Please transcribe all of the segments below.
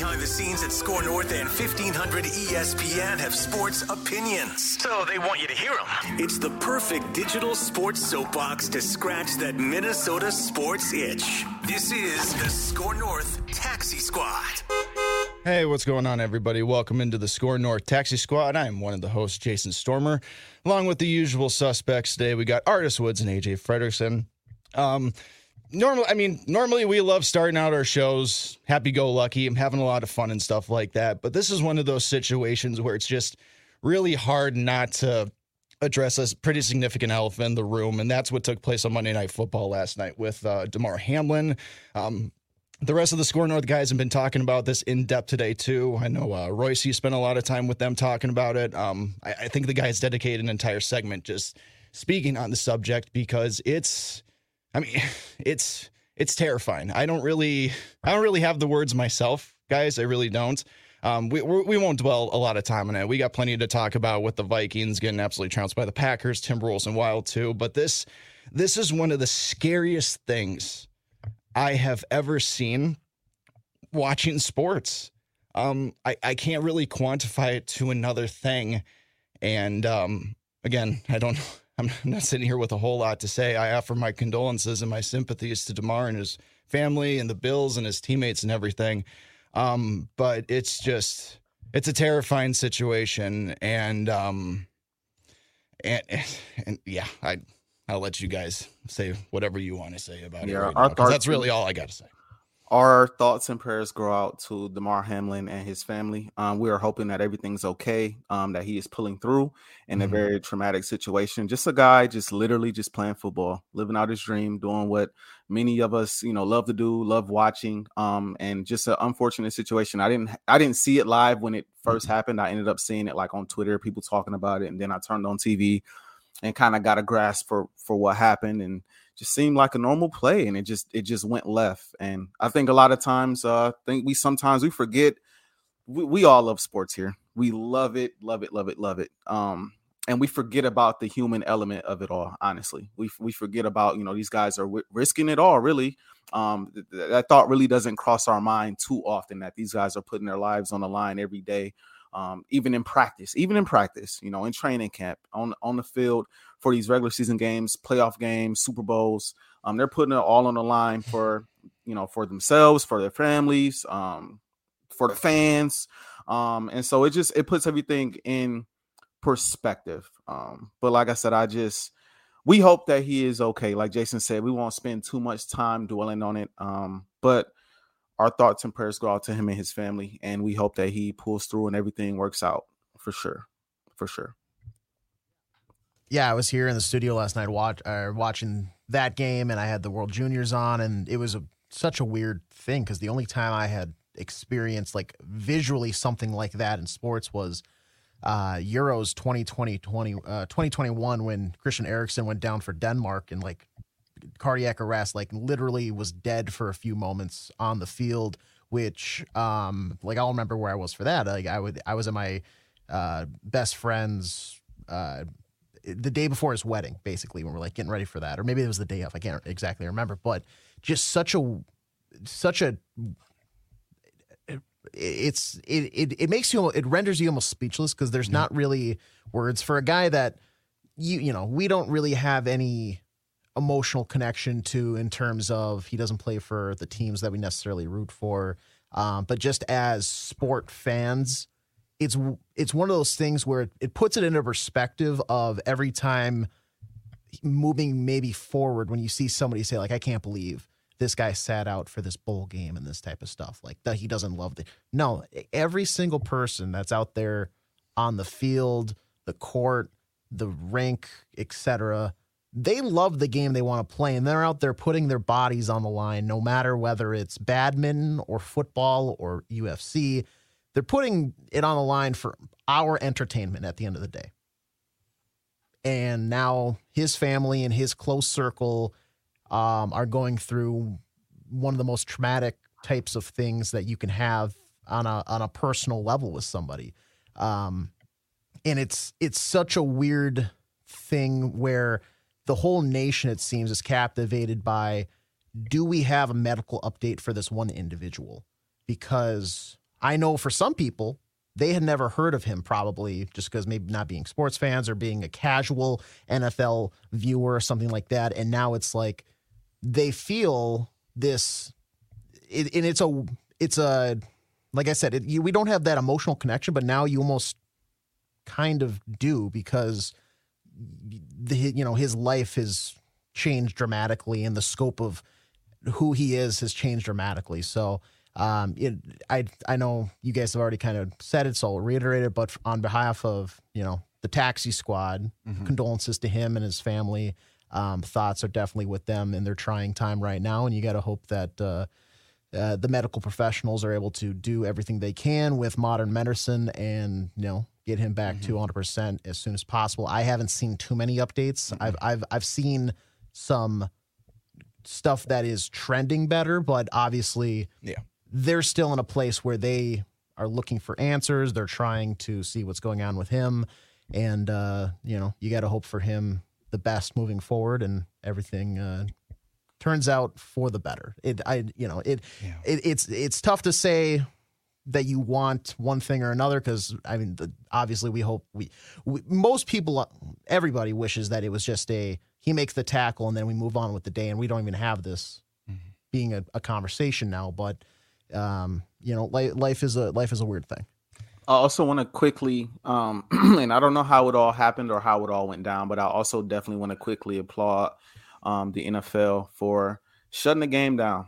behind the scenes at SKOR North and 1500 ESPN have sports opinions. So they want you to hear them. It's the perfect digital sports soapbox to scratch that Minnesota sports itch. This is the SKOR North Taxi Squad. Hey, what's going on, everybody? Welcome into the SKOR North Taxi Squad. I am one of the hosts, Jason Stormer. Along with the usual suspects today, we got Artis Woods and AJ Frederickson. Um, normally, I mean, normally we love starting out our shows happy go lucky. I'm having a lot of fun and stuff like that. But this is one of those situations where it's just really hard not to address a pretty significant elephant in the room, and that's what took place on Monday Night Football last night with uh, Damar Hamlin. Um, the rest of the SKOR North guys have been talking about this in depth today too. I know uh, Royce spent a lot of time with them talking about it. Um, I, I think the guys dedicated an entire segment just speaking on the subject because it's, I mean, it's it's terrifying. I don't really, I don't really have the words myself, guys. I really don't. Um, we we won't dwell a lot of time on it. We got plenty to talk about with the Vikings getting absolutely trounced by the Packers, Timberwolves, and Wild too. But this this is one of the scariest things I have ever seen watching sports. Um, I, I can't really quantify it to another thing. And um, again, I don't, I'm not sitting here with a whole lot to say. I offer my condolences and my sympathies to Damar and his family and the Bills and his teammates and everything. Um, but it's just, it's a terrifying situation. And, um, and, and yeah, I, I'll let you guys say whatever you want to say about yeah, it. Right now, that's really all I got to say. Our thoughts and prayers go out to Damar Hamlin and his family. Um, we are hoping that everything's okay, um, that he is pulling through in mm-hmm. a very traumatic situation. Just a guy, just literally just playing football, living out his dream, doing what many of us, you know, love to do, love watching. Um, and just an unfortunate situation. I didn't, I didn't see it live when it 1st mm-hmm. happened. I ended up seeing it like on Twitter, people talking about it, and then I turned on TV and kind of got a grasp for for what happened and just seemed like a normal play and it just it just went left. And i think a lot of times uh I think we sometimes we forget we, we all love sports here. We love it love it love it love it. Um and we forget about the human element of it all honestly. We, we forget about you know these guys are w- risking it all really. Um th- that thought really doesn't cross our mind too often that these guys are putting their lives on the line every day um, even in practice, even in practice, you know, in training camp, on on the field for these regular season games, playoff games, Super Bowls. Um, they're putting it all on the line for you know for themselves, for their families, um, for the fans, um, and so it just it puts everything in perspective. Um, but like I said, I just we hope that he is okay. Like Jason said, we won't spend too much time dwelling on it. Um, but our thoughts and prayers go out to him and his family, and we hope that he pulls through and everything works out for sure, for sure. Yeah, I was here in the studio last night watch, uh, watching that game, and I had the World Juniors on, and it was a, such a weird thing because the only time I had experienced like visually something like that in sports was uh, Euros 2020, 20, uh, 2021 when Christian Eriksen went down for Denmark and like cardiac arrest, like literally was dead for a few moments on the field, which um like I'll remember where I was for that. Like I would I was at my uh best friend's uh the day before his wedding, basically, when we're like getting ready for that. Or maybe it was the day of, I can't exactly remember, but just such a such a it's it it, it makes you it renders you almost speechless because there's not really words for a guy that you you know we don't really have any emotional connection to in terms of he doesn't play for the teams that we necessarily root for. Um, but just as sport fans, it's it's one of those things where it, it puts it into perspective of every time moving maybe forward when you see somebody say like I can't believe this guy sat out for this bowl game and this type of stuff like that he doesn't love the no every single person that's out there on the field the court the rink etc they love the game they want to play and they're out there putting their bodies on the line no matter whether it's badminton or football or UFC they're putting it on the line for our entertainment at the end of the day. And now his family and his close circle um, are going through one of the most traumatic types of things that you can have on a on a personal level with somebody. Um, and it's it's such a weird thing where the whole nation, it seems, is captivated by do we have a medical update for this one individual? Because I know for some people, they had never heard of him probably just because maybe not being sports fans or being a casual NFL viewer or something like that. And now it's like they feel this, it, and it's a, it's a, like I said, it, you, we don't have that emotional connection, but now you almost kind of do because the, you know, his life has changed dramatically and the scope of who he is has changed dramatically. So, um, it, I I know you guys have already kind of said it, so I'll reiterate it. But on behalf of you know the taxi squad, mm-hmm. condolences to him and his family. Um, thoughts are definitely with them in their trying time right now, and you got to hope that uh, uh, the medical professionals are able to do everything they can with modern medicine and you know get him back mm-hmm. to 100 percent as soon as possible. I haven't seen too many updates. Mm-hmm. I've I've I've seen some stuff that is trending better, but obviously, yeah they're still in a place where they are looking for answers. They're trying to see what's going on with him. And, uh, you know, you got to hope for him the best moving forward and everything uh, turns out for the better. It, I, you know, it, yeah. it it's, it's tough to say that you want one thing or another because I mean, the, obviously, we hope we, we, most people, everybody wishes that it was just a he makes the tackle and then we move on with the day, and we don't even have this mm-hmm. being a, a conversation now. But um, you know, life, life is a life is a weird thing. I also want to quickly, um, and I don't know how it all happened or how it all went down, but I also definitely want to quickly applaud um, the NFL for shutting the game down.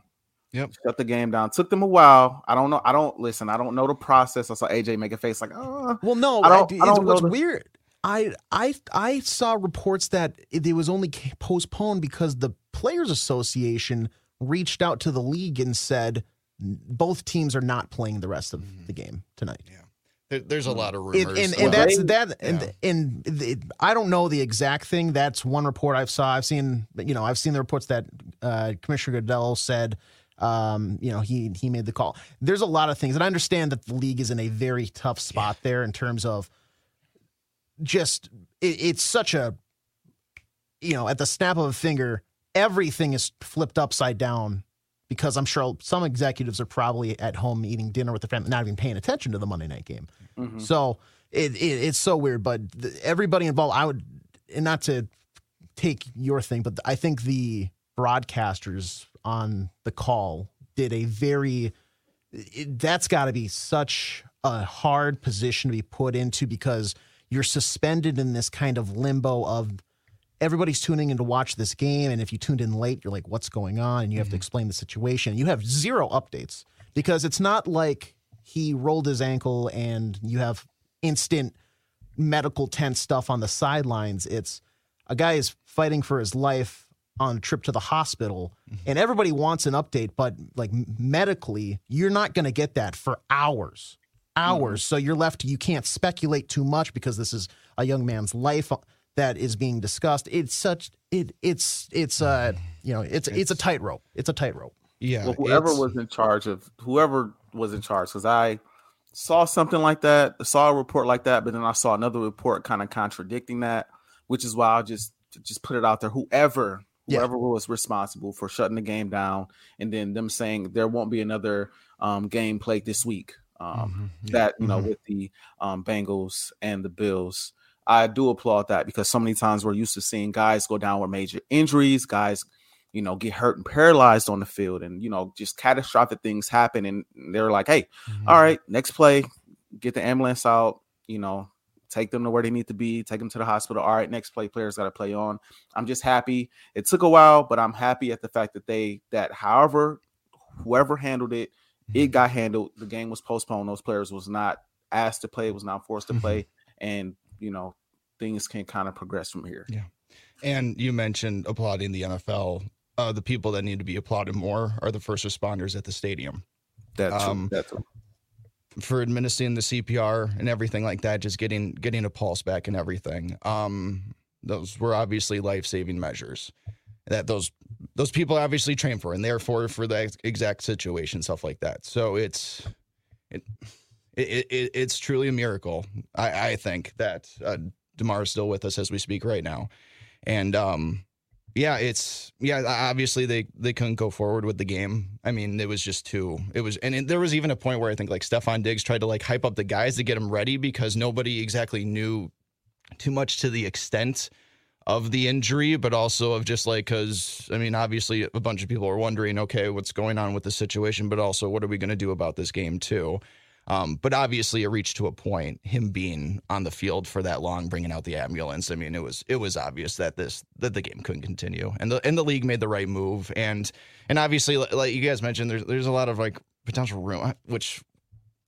Yep. Shut the game down. Took them a while. I don't know. I don't listen. I don't know the process. I saw AJ make a face like, oh. Well, no. I don't, I, I don't what's weird. I I I saw reports that it was only postponed because the Players Association reached out to the league and said both teams are not playing the rest of mm-hmm. the game tonight. Yeah. there's a lot of rumors, and, and, and that's that, and, and the, I don't know the exact thing. That's one report I've saw. I've seen, you know, I've seen the reports that uh, Commissioner Goodell said, um, you know, he he made the call. There's a lot of things, and I understand that the league is in a very tough spot yeah. there in terms of just it, it's such a, you know, at the snap of a finger, everything is flipped upside down because I'm sure some executives are probably at home eating dinner with the family, not even paying attention to the Monday night game. Mm-hmm. So it, it, it's so weird. But the, everybody involved, I would, and not to take your thing, but I think the broadcasters on the call did a very. It, that's got to be such a hard position to be put into because you're suspended in this kind of limbo of everybody's tuning in to watch this game. And if you tuned in late, you're like, what's going on? And you have mm-hmm. to explain the situation. You have zero updates because it's not like he rolled his ankle and you have instant medical tense stuff on the sidelines. It's a guy is fighting for his life on a trip to the hospital mm-hmm. and everybody wants an update, but like medically, you're not going to get that for hours. Hours. Mm-hmm. So you're left, you can't speculate too much because this is a young man's life that is being discussed. It's such it it's it's uh you know it's it's, it's a tightrope. It's a tightrope. Yeah. Well, whoever was in charge of whoever was in charge, because I saw something like that, saw a report like that, but then I saw another report kind of contradicting that, which is why i'll just just put it out there. Whoever whoever yeah. was responsible for shutting the game down, and then them saying there won't be another um, game played this week. Um, mm-hmm. yeah. That you know mm-hmm. with the um, Bengals and the Bills. I do applaud that because so many times we're used to seeing guys go down with major injuries, guys, you know, get hurt and paralyzed on the field, and you know, just catastrophic things happen. And they're like, "Hey, mm-hmm. all right, next play, get the ambulance out, you know, take them to where they need to be, take them to the hospital. All right, next play, players got to play on." I'm just happy. It took a while, but I'm happy at the fact that they that however whoever handled it, it mm-hmm. got handled. The game was postponed. Those players was not asked to play, was not forced to play, mm-hmm. and you know, things can kind of progress from here. Yeah. And you mentioned applauding the NFL. Uh, the people that need to be applauded more are the first responders at the stadium. That's um, that's for administering the CPR and everything like that, just getting getting a pulse back and everything. Um, those were obviously life saving measures that those those people obviously train for, and therefore for the exact situation, stuff like that. So it's it it, it, it's truly a miracle. I, I think that uh, Damar is still with us as we speak right now, and um, yeah, it's yeah. Obviously, they they couldn't go forward with the game. I mean, it was just too. It was, and it, there was even a point where I think like Stefon Diggs tried to like hype up the guys to get them ready because nobody exactly knew too much to the extent of the injury, but also of just like because I mean, obviously, a bunch of people are wondering, okay, what's going on with the situation, but also what are we going to do about this game too? Um, but obviously, it reached to a point. Him being on the field for that long, bringing out the ambulance. I mean, it was it was obvious that this that the game couldn't continue, and the and the league made the right move. And and obviously, like you guys mentioned, there's there's a lot of like potential room, which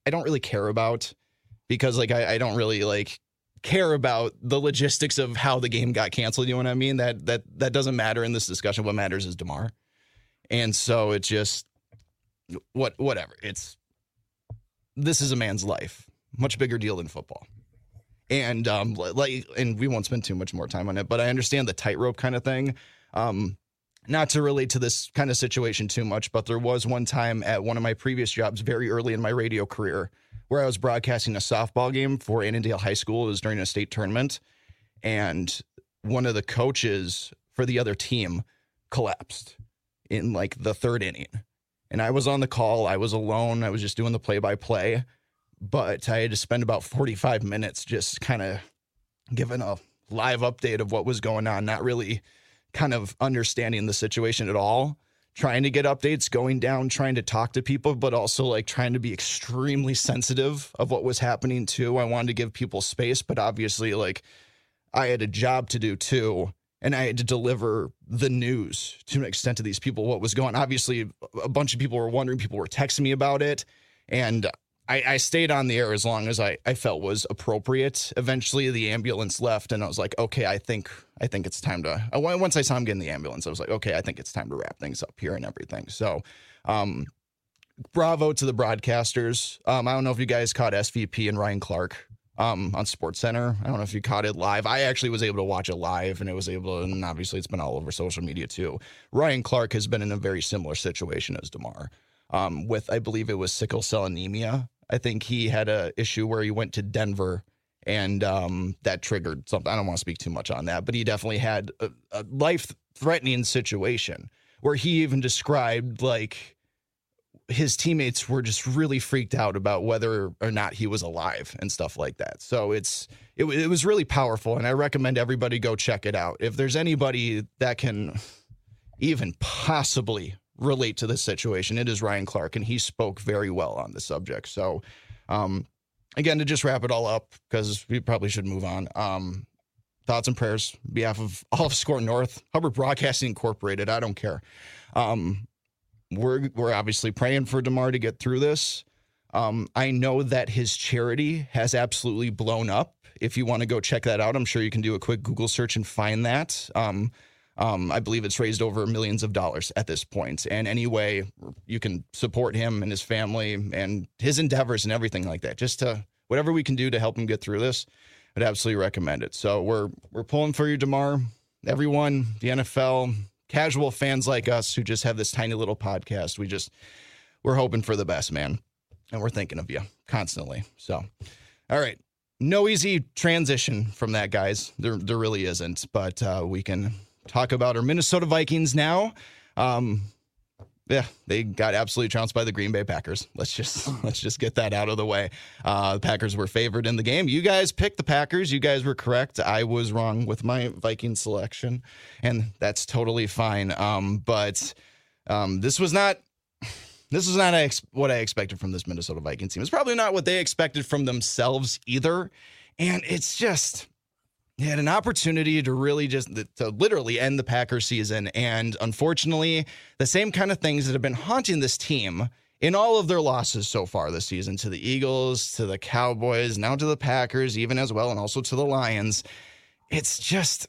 I don't really care about because like I, I don't really like care about the logistics of how the game got canceled. You know what I mean? That that that doesn't matter in this discussion. What matters is Damar, and so it just what whatever. It's this is a man's life. Much bigger deal than football. And um, like, and we won't spend too much more time on it, but I understand the tightrope kind of thing. Um, not to relate to this kind of situation too much, but there was one time at one of my previous jobs, very early in my radio career, where I was broadcasting a softball game for Annandale High School. It was during a state tournament, and one of the coaches for the other team collapsed in like the third inning and I was on the call. I was alone. I was just doing the play by play, but I had to spend about 45 minutes just kind of giving a live update of what was going on, not really kind of understanding the situation at all. Trying to get updates, going down, trying to talk to people, but also like trying to be extremely sensitive of what was happening too. I wanted to give people space, but obviously, like, I had a job to do too and I had to deliver the news to an extent to these people what was going. Obviously, a bunch of people were wondering. People were texting me about it, and I, I, stayed on the air as long as I, I felt was appropriate. Eventually, the ambulance left, and I was like, okay, I think I think it's time to. Once I saw him get in the ambulance, I was like, okay, I think it's time to wrap things up here and everything. So, um, bravo to the broadcasters. Um, I don't know if you guys caught SVP and Ryan Clark um, on Sports Center. I don't know if you caught it live. I actually was able to watch it live, and it was able, to, and obviously it's been all over social media too. Ryan Clark has been in a very similar situation as Damar, um, with I believe it was sickle cell anemia. I think he had a issue where he went to Denver, and um, that triggered something. I don't want to speak too much on that, but he definitely had a, a life threatening situation where he even described like his teammates were just really freaked out about whether or not he was alive and stuff like that. So it's it, it was really powerful, and I recommend everybody go check it out. If there's anybody that can even possibly relate to this situation, it is Ryan Clark, and he spoke very well on the subject. So, um, again, to just wrap it all up because we probably should move on. Um, thoughts and prayers behalf of all of SKOR North, Hubbard Broadcasting Incorporated. I don't care. Um, we're we're obviously praying for Damar to get through this. Um, I know that his charity has absolutely blown up. If you want to go check that out, I'm sure you can do a quick Google search and find that. Um, um, I believe it's raised over millions of dollars at this point. And anyway, you can support him and his family and his endeavors and everything like that. Just to whatever we can do to help him get through this, I'd absolutely recommend it. So we're we're pulling for you, Damar. Everyone, the NFL, casual fans like us who just have this tiny little podcast, we just we're hoping for the best, man. And we're thinking of you constantly. So, all right. No easy transition from that, guys. There, there really isn't. But uh, we can talk about our Minnesota Vikings now. Um, yeah, they got absolutely trounced by the Green Bay Packers. Let's just let's just get that out of the way. Uh, the Packers were favored in the game. You guys picked the Packers. You guys were correct. I was wrong with my Viking selection, and that's totally fine. Um, but um, this was not this was not what I expected from this Minnesota Vikings team. It's probably not what they expected from themselves either. And it's just he had an opportunity to really just to literally end the Packers season. And unfortunately, the same kind of things that have been haunting this team in all of their losses so far this season to the Eagles, to the Cowboys, now to the Packers, even as well, and also to the Lions. It's just,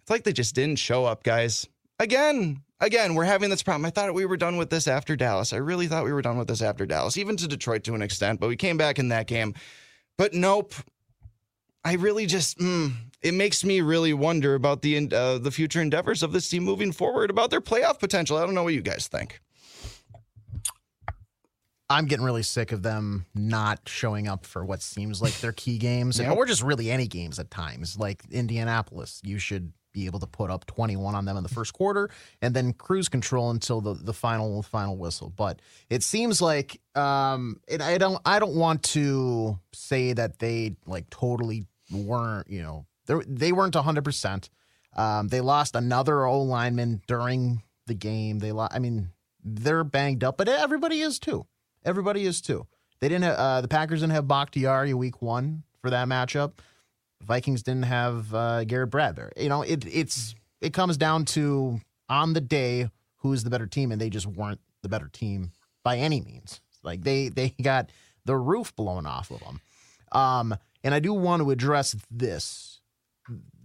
it's like they just didn't show up, guys. Again, again, we're having this problem. I thought we were done with this after Dallas. I really thought we were done with this after Dallas, even to Detroit to an extent, but we came back in that game. But nope, I really just mm, it makes me really wonder about the uh, the future endeavors of this team moving forward, about their playoff potential. I don't know what you guys think. I'm getting really sick of them not showing up for what seems like their key games, or just really any games at times. Like Indianapolis, you should be able to put up 21 on them in the first quarter and then cruise control until the, the final final whistle. But it seems like um, it, I don't I don't want to say that they like totally weren't you know they weren't 100%. Um, They lost another O lineman during the game. They lost. I mean they're banged up, but everybody is too. Everybody is too. They didn't. Have, uh, the Packers didn't have Bakhtiari week one for that matchup. Vikings didn't have uh, Garrett Bradbury. You know, it it's it comes down to on the day who's the better team, and they just weren't the better team by any means. Like they they got the roof blown off of them. Um, and I do want to address this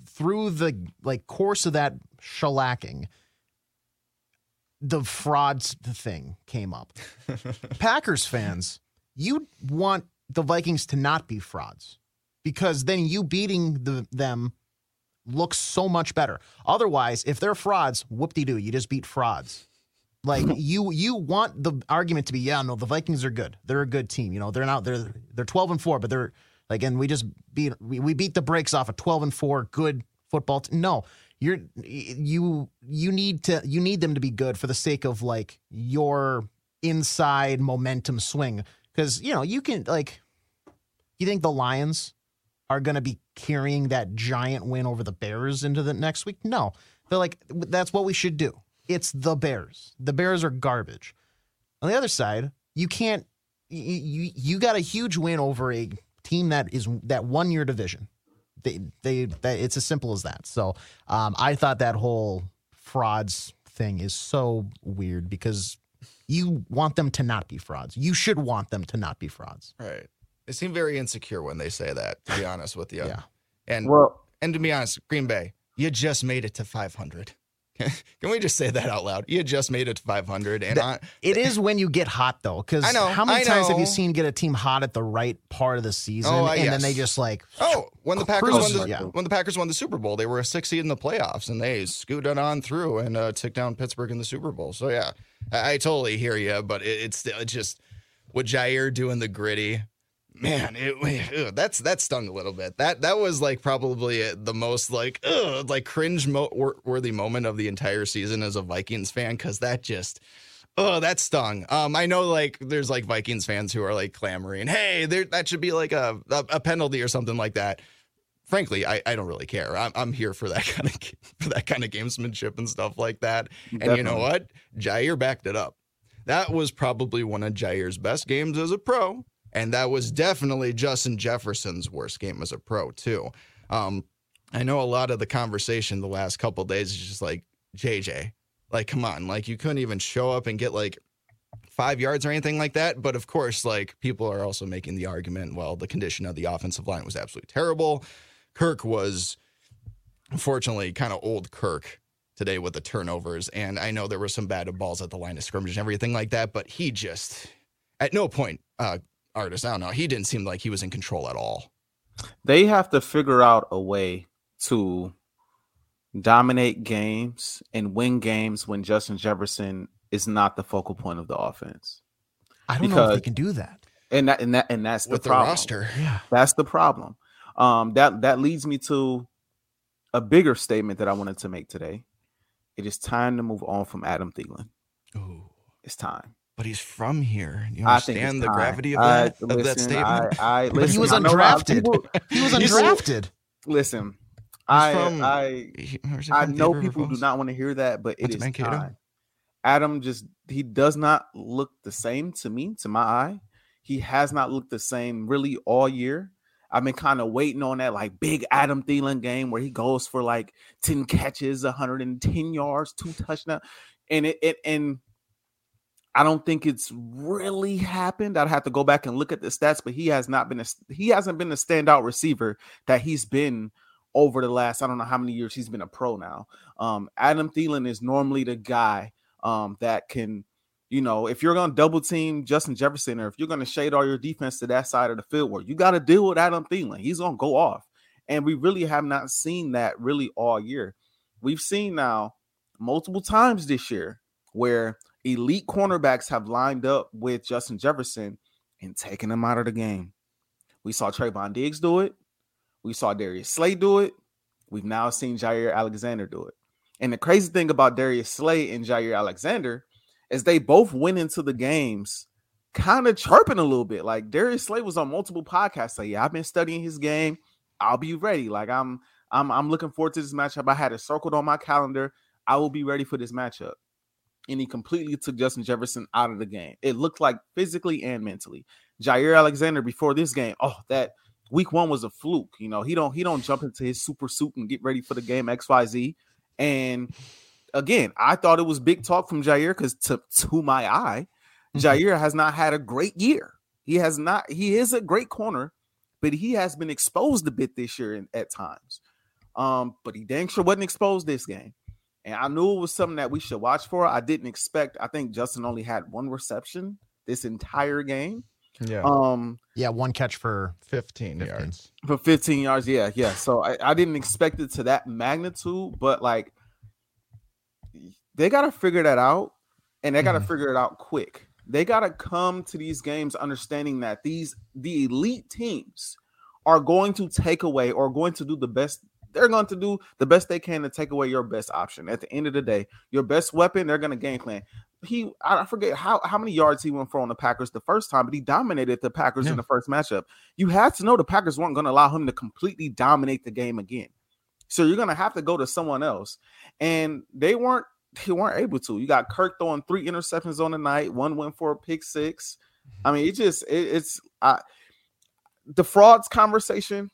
through the like course of that shellacking. The frauds thing came up. Packers fans, you want the Vikings to not be frauds because then you beating the, them looks so much better. Otherwise, if they're frauds, whoop de doo, you just beat frauds. Like you, you want the argument to be, yeah, no, the Vikings are good. They're a good team. You know, they're not they're they're twelve and four, but they're like, and we just beat we, we beat the brakes off a twelve and four good football. T- no, you're you you need to you need them to be good for the sake of like your inside momentum swing because you know you can like you think the Lions are going to be carrying that giant win over the Bears into the next week? No. They're like, that's what we should do. It's the Bears. The Bears are garbage. On the other side, you can't. You you, you got a huge win over a team that is that won your division. They they that, it's as simple as that. So um, I thought that whole frauds thing is so weird because you want them to not be frauds. You should want them to not be frauds. Right. They seem very insecure when they say that, to be honest with you. Yeah. And Well, and to be honest, Green Bay, you just made it to 500. Can we just say that out loud? You just made it to 500, and I, It is when you get hot though, because I know, how many times have you seen get a team hot at the right part of the season, Oh, uh, and then they just like oh, when the Packers won the yeah. when the Packers won the Super Bowl, they were a six seed in the playoffs, and they scooted on through and uh, took down Pittsburgh in the Super Bowl. So yeah, I, I totally hear you, but it, it's still it's just what Jaire doing the gritty. Man, it, that's that stung a little bit. That that was like probably the most like ugh, like cringe mo- worthy moment of the entire season as a Vikings fan because that just oh that stung. Um, I know like there's like Vikings fans who are like clamoring, hey, there that should be like a a, a penalty or something like that. Frankly, I, I don't really care. I'm, I'm here for that kind of for that kind of gamesmanship and stuff like that. And you know what? Jaire backed it up. That was probably one of Jaire's best games as a pro. And that was definitely Justin Jefferson's worst game as a pro, too. Um, I know a lot of the conversation the last couple days is just like, JJ, like, come on. Like, you couldn't even show up and get like five yards or anything like that. But of course, like, people are also making the argument, well, the condition of the offensive line was absolutely terrible. Kirk was, unfortunately, kind of old Kirk today with the turnovers. And I know there were some bad balls at the line of scrimmage and everything like that, but he just, at no point, uh, artist, I don't know, he didn't seem like he was in control at all. they have to figure out a way to dominate games and win games when Justin Jefferson is not the focal point of the offense. I don't know if they can do that. And that and that and that's the with the problem. roster. Yeah, That's the problem. Um, that that leads me to a bigger statement that I wanted to make today. It is time to move on from Adam Thielen. Ooh. It's time. But he's from here. You I think it's understand the gravity of I- that, of that statement? I, I, But he was I know a lot of undrafted. people- he was undrafted. listen, I, from- I, I know people do not want to hear that, but it to is Mankato? time. Adam just he does not look the same to me, to my eye. He has not looked the same really all year. I've been kind of waiting on that like big Adam Thielen game where he goes for like 10 catches, 110 yards, two touchdowns. And it, it and I don't think it's really happened. I'd have to go back and look at the stats, but he has not been a he hasn't been a standout receiver that he's been over the last I don't know how many years he's been a pro now. Um, Adam Thielen is normally the guy um, that can, you know, if you're going to double team Justin Jefferson or if you're going to shade all your defense to that side of the field, where you got to deal with Adam Thielen, he's to go off. And we really have not seen that really all year. We've seen now multiple times this year where elite cornerbacks have lined up with Justin Jefferson and taken him out of the game. We saw Trevon Diggs do it. We saw Darius Slay do it. We've now seen Jaire Alexander do it. And the crazy thing about Darius Slay and Jaire Alexander is they both went into the games kind of chirping a little bit. Like Darius Slay was on multiple podcasts. Say, yeah, I've been studying his game. I'll be ready. Like I'm, I'm, I'm looking forward to this matchup. I had it circled on my calendar. I will be ready for this matchup. And he completely took Justin Jefferson out of the game. It looked like physically and mentally. Jaire Alexander before this game, oh, that week one was a fluke. You know, he don't he don't jump into his super suit and get ready for the game XYZ. And again, I thought it was big talk from Jaire because to, to my eye, mm-hmm. Has not had a great year. He has not, he is a great corner, but he has been exposed a bit this year in, at times. Um, but he dang sure wasn't exposed this game. And I knew it was something that we should watch for. I didn't expect, I think Justin only had one reception this entire game. Yeah. Um. Yeah, one catch for 15, 15. yards. For 15 yards, yeah, yeah. So I, I didn't expect it to that magnitude, but like they got to figure that out, and they got to mm-hmm. figure it out quick. They got to come to these games understanding that these the elite teams are going to take away or going to do the best they're going to do the best they can to take away your best option. At the end of the day, your best weapon, they're going to game plan. He, I forget how, how many yards he went for on the Packers the first time, but he dominated the Packers yeah. in the first matchup. You had to know the Packers weren't going to allow him to completely dominate the game again. So you're going to have to go to someone else. And they weren't, they weren't able to. You got Kirk throwing three interceptions on the night. One went for a pick six. I mean, it just, it, it's, I, the frauds conversation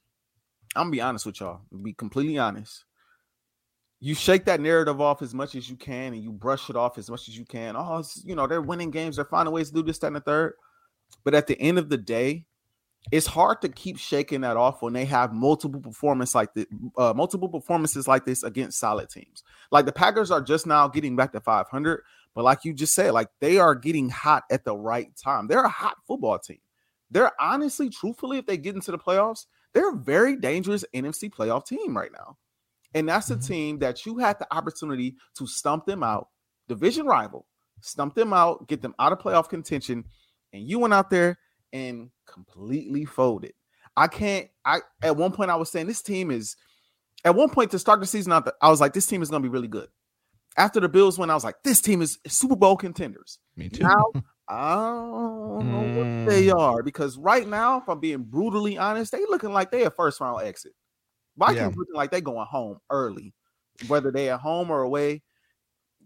I'm gonna be honest with y'all. Be completely honest. You shake that narrative off as much as you can, and you brush it off as much as you can. Oh, you know they're winning games. They're finding ways to do this, that, and the third. But at the end of the day, it's hard to keep shaking that off when they have multiple performance like the uh, multiple performances like this against solid teams. Like the Packers are just now getting back to 500, but like you just said, like they are getting hot at the right time. They're a hot football team. They're honestly, truthfully, if they get into the playoffs, they're a very dangerous NFC playoff team right now. And that's a mm-hmm. team that you had the opportunity to stump them out, division rival, stump them out, get them out of playoff contention. And you went out there and completely folded. I can't. I at one point I was saying this team is at one point to start the season out, I was like, this team is gonna be really good. After the Bills went, I was like, this team is Super Bowl contenders. Me too. Now I don't know mm. what they mm. are because right now, if I'm being brutally honest, they looking like they a first round exit. Vikings yeah. looking like they going home early, whether they at home or away.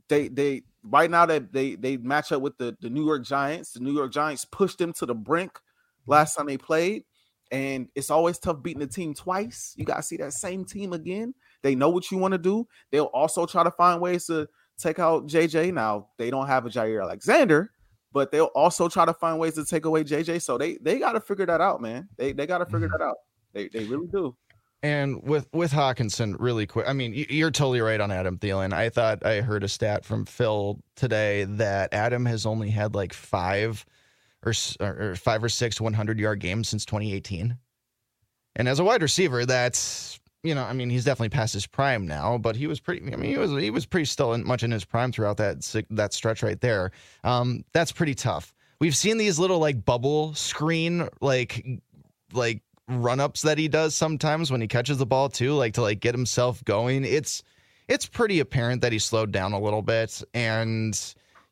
They they right now that they, they they match up with the the New York Giants. The New York Giants pushed them to the brink last time they played, and it's always tough beating the team twice. You got to see that same team again. They know what you want to do. They'll also try to find ways to take out JJ. Now they don't have a Jaire Alexander but they'll also try to find ways to take away JJ. So they they got to figure that out, man. They they got to figure mm-hmm. that out. They they really do. And with with Hockenson, really quick. I mean, you're totally right on Adam Thielen. I thought I heard a stat from Phil today that Adam has only had like five or, or five or six 100 yard games since 2018. And as a wide receiver, that's you know, I mean, he's definitely past his prime now, but he was pretty. I mean, he was he was pretty still in, much in his prime throughout that that stretch right there. Um, that's pretty tough. We've seen these little like bubble screen like like run ups that he does sometimes when he catches the ball too, like to like get himself going. It's it's pretty apparent that he slowed down a little bit, and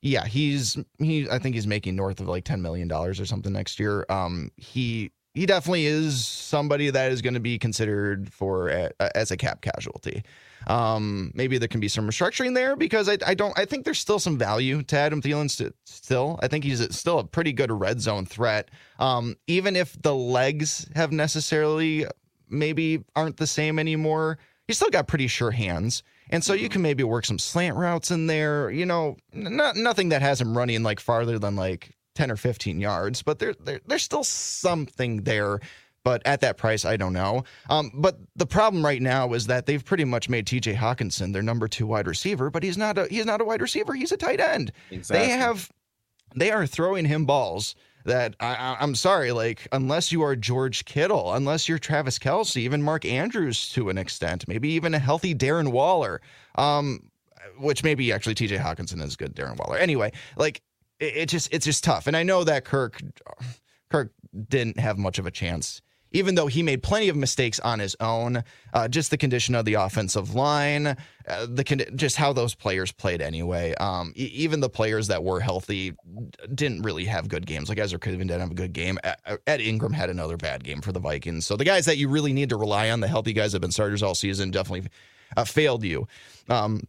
yeah, he's he. I think he's making north of like ten million dollars or something next year. Um, he he definitely is somebody that is going to be considered for a, a, as a cap casualty. Um, maybe there can be some restructuring there because I, I don't I think there's still some value to Adam Thielen. St- still, I think he's still a pretty good red zone threat. Um, even if the legs have necessarily maybe aren't the same anymore, he's still got pretty sure hands. And so you can maybe work some slant routes in there, you know, not nothing that has him running like farther than like 10 or 15 yards, but there, there there's still something there. But at that price, I don't know. Um, but the problem right now is that they've pretty much made T.J. Hockenson their number two wide receiver, but he's not a he's not a wide receiver. He's a tight end. Exactly. They have they are throwing him balls that I, am sorry, like unless you are George Kittle, unless you're Travis Kelce, even Mark Andrews to an extent, maybe even a healthy Darren Waller, um, which maybe actually T.J. Hockenson is good, Darren Waller. Anyway, like it, it just it's just tough. And I know that Kirk Kirk didn't have much of a chance even though he made plenty of mistakes on his own, uh, just the condition of the offensive line, uh, the con- just how those players played anyway. Um, e- even the players that were healthy didn't really have good games. Like Ezra Cleveland didn't have a good game. Ed Ingram had another bad game for the Vikings. So the guys that you really need to rely on, the healthy guys that have been starters all season, definitely uh, failed you. Um,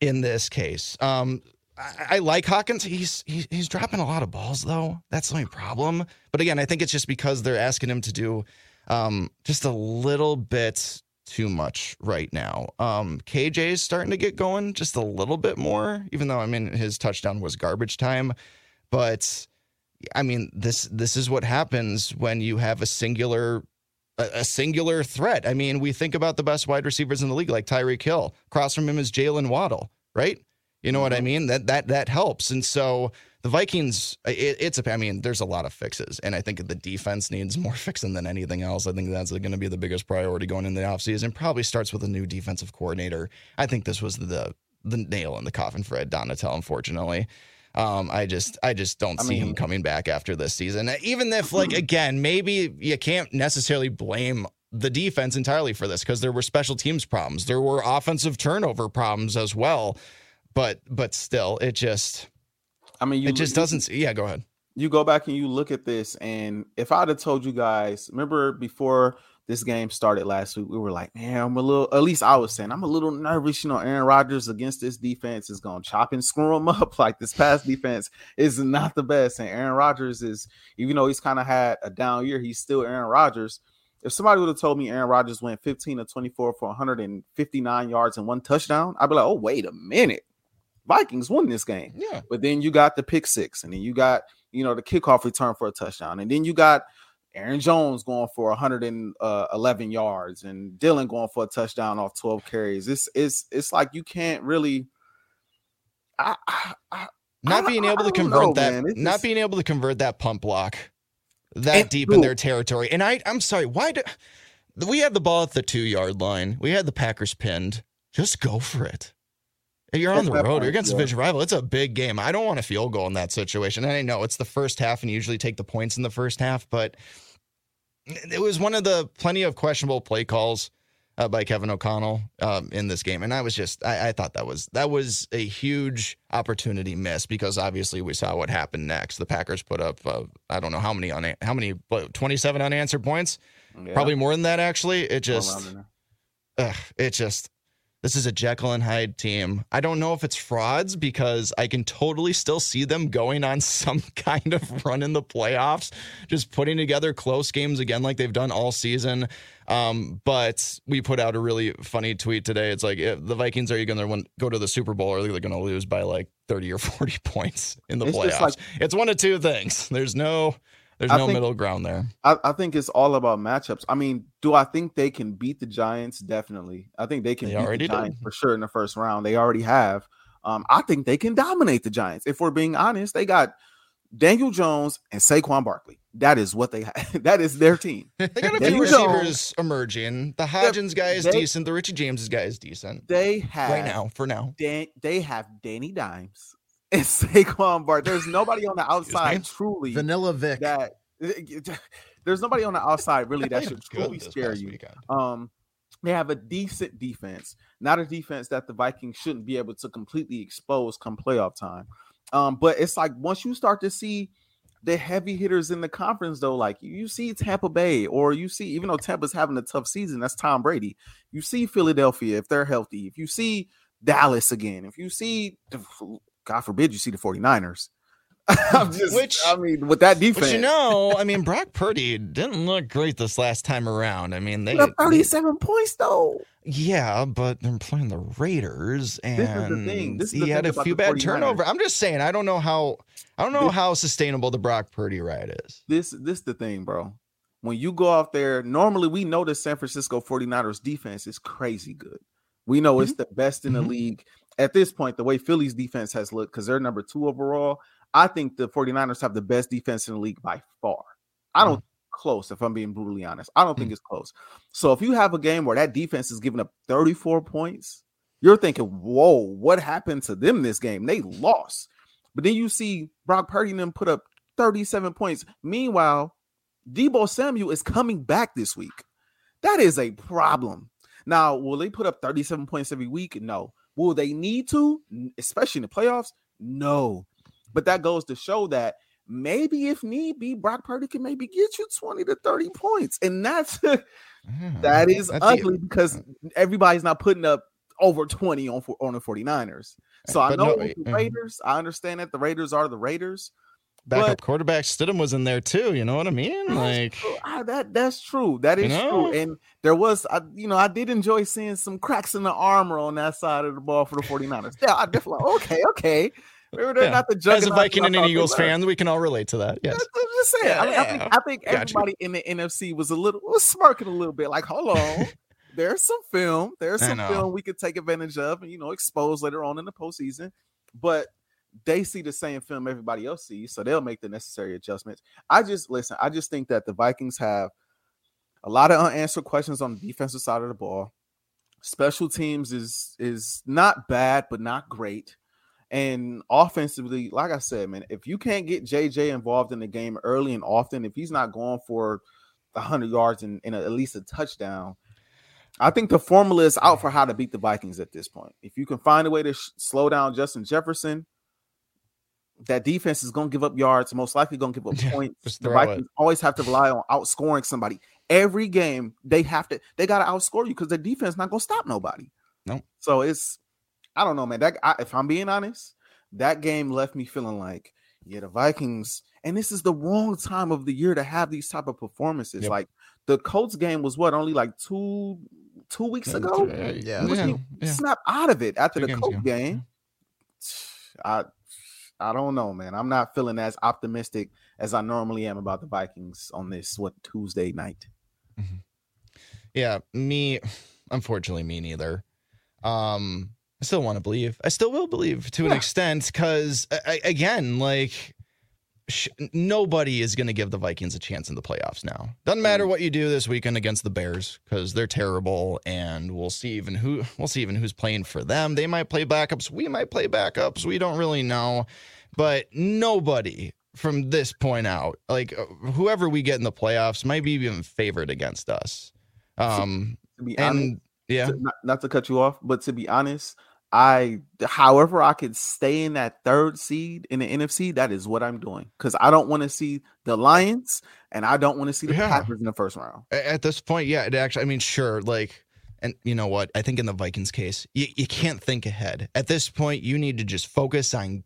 in this case, um, I, I like Hawkins. He's, he's dropping a lot of balls though. That's the only problem. But again, I think it's just because they're asking him to do um, just a little bit too much right now. Um, KJ is starting to get going just a little bit more, even though I mean his touchdown was garbage time. But I mean this this is what happens when you have a singular a, a singular threat. I mean, we think about the best wide receivers in the league, like Tyreek Hill. Across from him is Jaylen Waddle, right? You know what I mm-hmm. mean? That that that helps. And so the Vikings, it, it's a. I mean, there's a lot of fixes, and I think the defense needs more fixing than anything else. I think that's going to be the biggest priority going in the offseason. Probably starts with a new defensive coordinator. I think this was the the nail in the coffin for Ed Donatell. Unfortunately, um, I just I just don't I see mean, him coming back after this season. Even if, like, again, maybe you can't necessarily blame the defense entirely for this because there were special teams problems, there were offensive turnover problems as well but but still, it just. I mean, you, it just doesn't. Yeah, go ahead. You go back and you look at this, and if I'd have told you guys, remember before this game started last week, we were like, man, I'm a little. At least I was saying, I'm a little nervous. You know, Aaron Rodgers against this defense is going to chop and screw him up. Like this past defense is not the best, and Aaron Rodgers is, even though he's kind of had a down year, he's still Aaron Rodgers. If somebody would have told me Aaron Rodgers went 15 to 24 for 159 yards and one touchdown, I'd be like, oh, wait a minute. Vikings won this game. Yeah. But then you got the pick six, and then you got, you know, the kickoff return for a touchdown. And then you got Aaron Jones going for 111 uh, yards and Dillon going for a touchdown off 12 carries. It's it's it's like you can't really I, I, not being able to convert know, that not just, being able to convert that punt block that deep in their territory. And I I'm sorry, why do we had the ball at the two yard line? We had the Packers pinned. Just go for it. You're on the road. You're against yeah. a division rival. It's a big game. I don't want a field goal in that situation. And I know it's the first half, and you usually take the points in the first half, but it was one of the plenty of questionable play calls uh, by Kevin O'Connell um, in this game, and I was just I, I, thought that was that was a huge opportunity miss because obviously we saw what happened next. The Packers put up uh, I don't know how many on how many 27 unanswered points, yeah. probably more than that actually. It just. Ugh, it just this is a Jekyll and Hyde team. I don't know if it's frauds because I can totally still see them going on some kind of run in the playoffs, just putting together close games again like they've done all season. Um, but we put out a really funny tweet today. It's like, the Vikings are you going to go to the Super Bowl or are they going to lose by like 30 or 40 points in the it's playoffs? Like, it's one of two things. There's no there's I no think, middle ground there. I, I, think it's all about matchups. I mean, do I think they can beat the Giants? Definitely. I think they can they beat the Giants did. for sure in the first round. They already have. Um, I think they can dominate the Giants. If we're being honest, they got Daniel Jones and Saquon Barkley. That is what they have. that is their team. they got a few receivers emerging. The Hodgins guy is they, decent. The Richie James guy is decent. They have right now for now. Dan, they have Danny Dimes and Saquon Bart. There's nobody on the outside truly Vanilla Vic that there's nobody on the outside really that should truly scare you. Weekend. Um, they have a decent defense, not a defense that the Vikings shouldn't be able to completely expose come playoff time. Um, but it's like once you start to see the heavy hitters in the conference, though, like you see Tampa Bay, or you see, even though Tampa's having a tough season, that's Tom Brady. You see Philadelphia if they're healthy, if you see Dallas again, if you see God forbid you see the 49ers. I'm just, which, I mean, with that defense, you know, I mean, Brock Purdy didn't look great this last time around. I mean, they got 37 they, points though. Yeah, but they're playing the Raiders, and this is the thing. This is he had a few bad turnovers. I'm just saying, I don't know how, I don't know this, how sustainable the Brock Purdy ride is. This, this the thing, bro. When you go out there, normally we know the San Francisco 49ers defense is crazy good. We know mm-hmm. it's the best in the mm-hmm. league at this point, the way Philly's defense has looked, because they're number two overall, I think the 49ers have the best defense in the league by far. I don't mm. close, if I'm being brutally honest. I don't mm. think it's close. So if you have a game where that defense is giving up 34 points, you're thinking, whoa, what happened to them this game? They lost. But then you see Brock Purdy and them put up 37 points. Meanwhile, Deebo Samuel is coming back this week. That is a problem. Now, will they put up 37 points every week? No. Will they need to, especially in the playoffs? No. But that goes to show that maybe if need be, Brock Purdy can maybe get you 20 to 30 points. And that's mm-hmm. that is that's ugly the, because everybody's not putting up over 20 on on the 49ers. So eh, I know no, the uh-huh. Raiders, I understand that the Raiders are the Raiders. Backup but, quarterback Stidham was in there too. You know what I mean? Like I, ah, that that's true. That is you know? true. And there was I, you know, I did enjoy seeing some cracks in the armor on that side of the ball for the 49ers. Yeah, I definitely like, okay, okay. Maybe they're yeah. not the As a Viking and an Eagles fan, we can all relate to that. Yes. I'm just saying. Yeah, I, mean, I, think, I think everybody in the NFC was a little was smirking a little bit, like, hold on. There's some film. There's some film we could take advantage of and you know expose later on in the postseason. But they see the same film everybody else sees, so they'll make the necessary adjustments. I just listen, I just think that the Vikings have a lot of unanswered questions on the defensive side of the ball. Special teams is is not bad, but not great. And offensively, like I said, man, if you can't get JJ involved in the game early and often, if he's not going for 100 yards and, and at least a touchdown, I think the formula is out for how to beat the Vikings at this point. If you can find a way to sh- slow down Justin Jefferson, that defense is going to give up yards, most likely going to give up points. the Vikings it. always have to rely on outscoring somebody. Every game, they have to, they got to outscore you because the defense not going to stop nobody. No. Nope. So it's I don't know, man. That I, if I'm being honest, that game left me feeling like, yeah, the Vikings, and this is the wrong time of the year to have these type of performances. Yep. Like the Colts game was what only like two two weeks ago. Yeah, yeah, yeah. snap out of it after Two the Colts game. I I don't know, man. I'm not feeling as optimistic as I normally am about the Vikings on this what Tuesday night. Mm-hmm. Yeah, me. Unfortunately, me neither. Um, I still want to believe. I still will believe to an extent because, again, like sh- nobody is going to give the Vikings a chance in the playoffs now. Doesn't matter mm. what you do this weekend against the Bears because they're terrible, and we'll see even who we'll see even who's playing for them. They might play backups. We might play backups. We don't really know, but nobody from this point out, like uh, whoever we get in the playoffs, might be even favored against us. Um, to be and honest, yeah, not, not to cut you off, but to be honest. I, however, I could stay in that third seed in the NFC. That is what I'm doing because I don't want to see the Lions and I don't want to see the yeah. Packers in the first round. At this point, yeah, it actually. I mean, sure, like, and you know what? I think in the Vikings case, you, you can't think ahead. At this point, you need to just focus on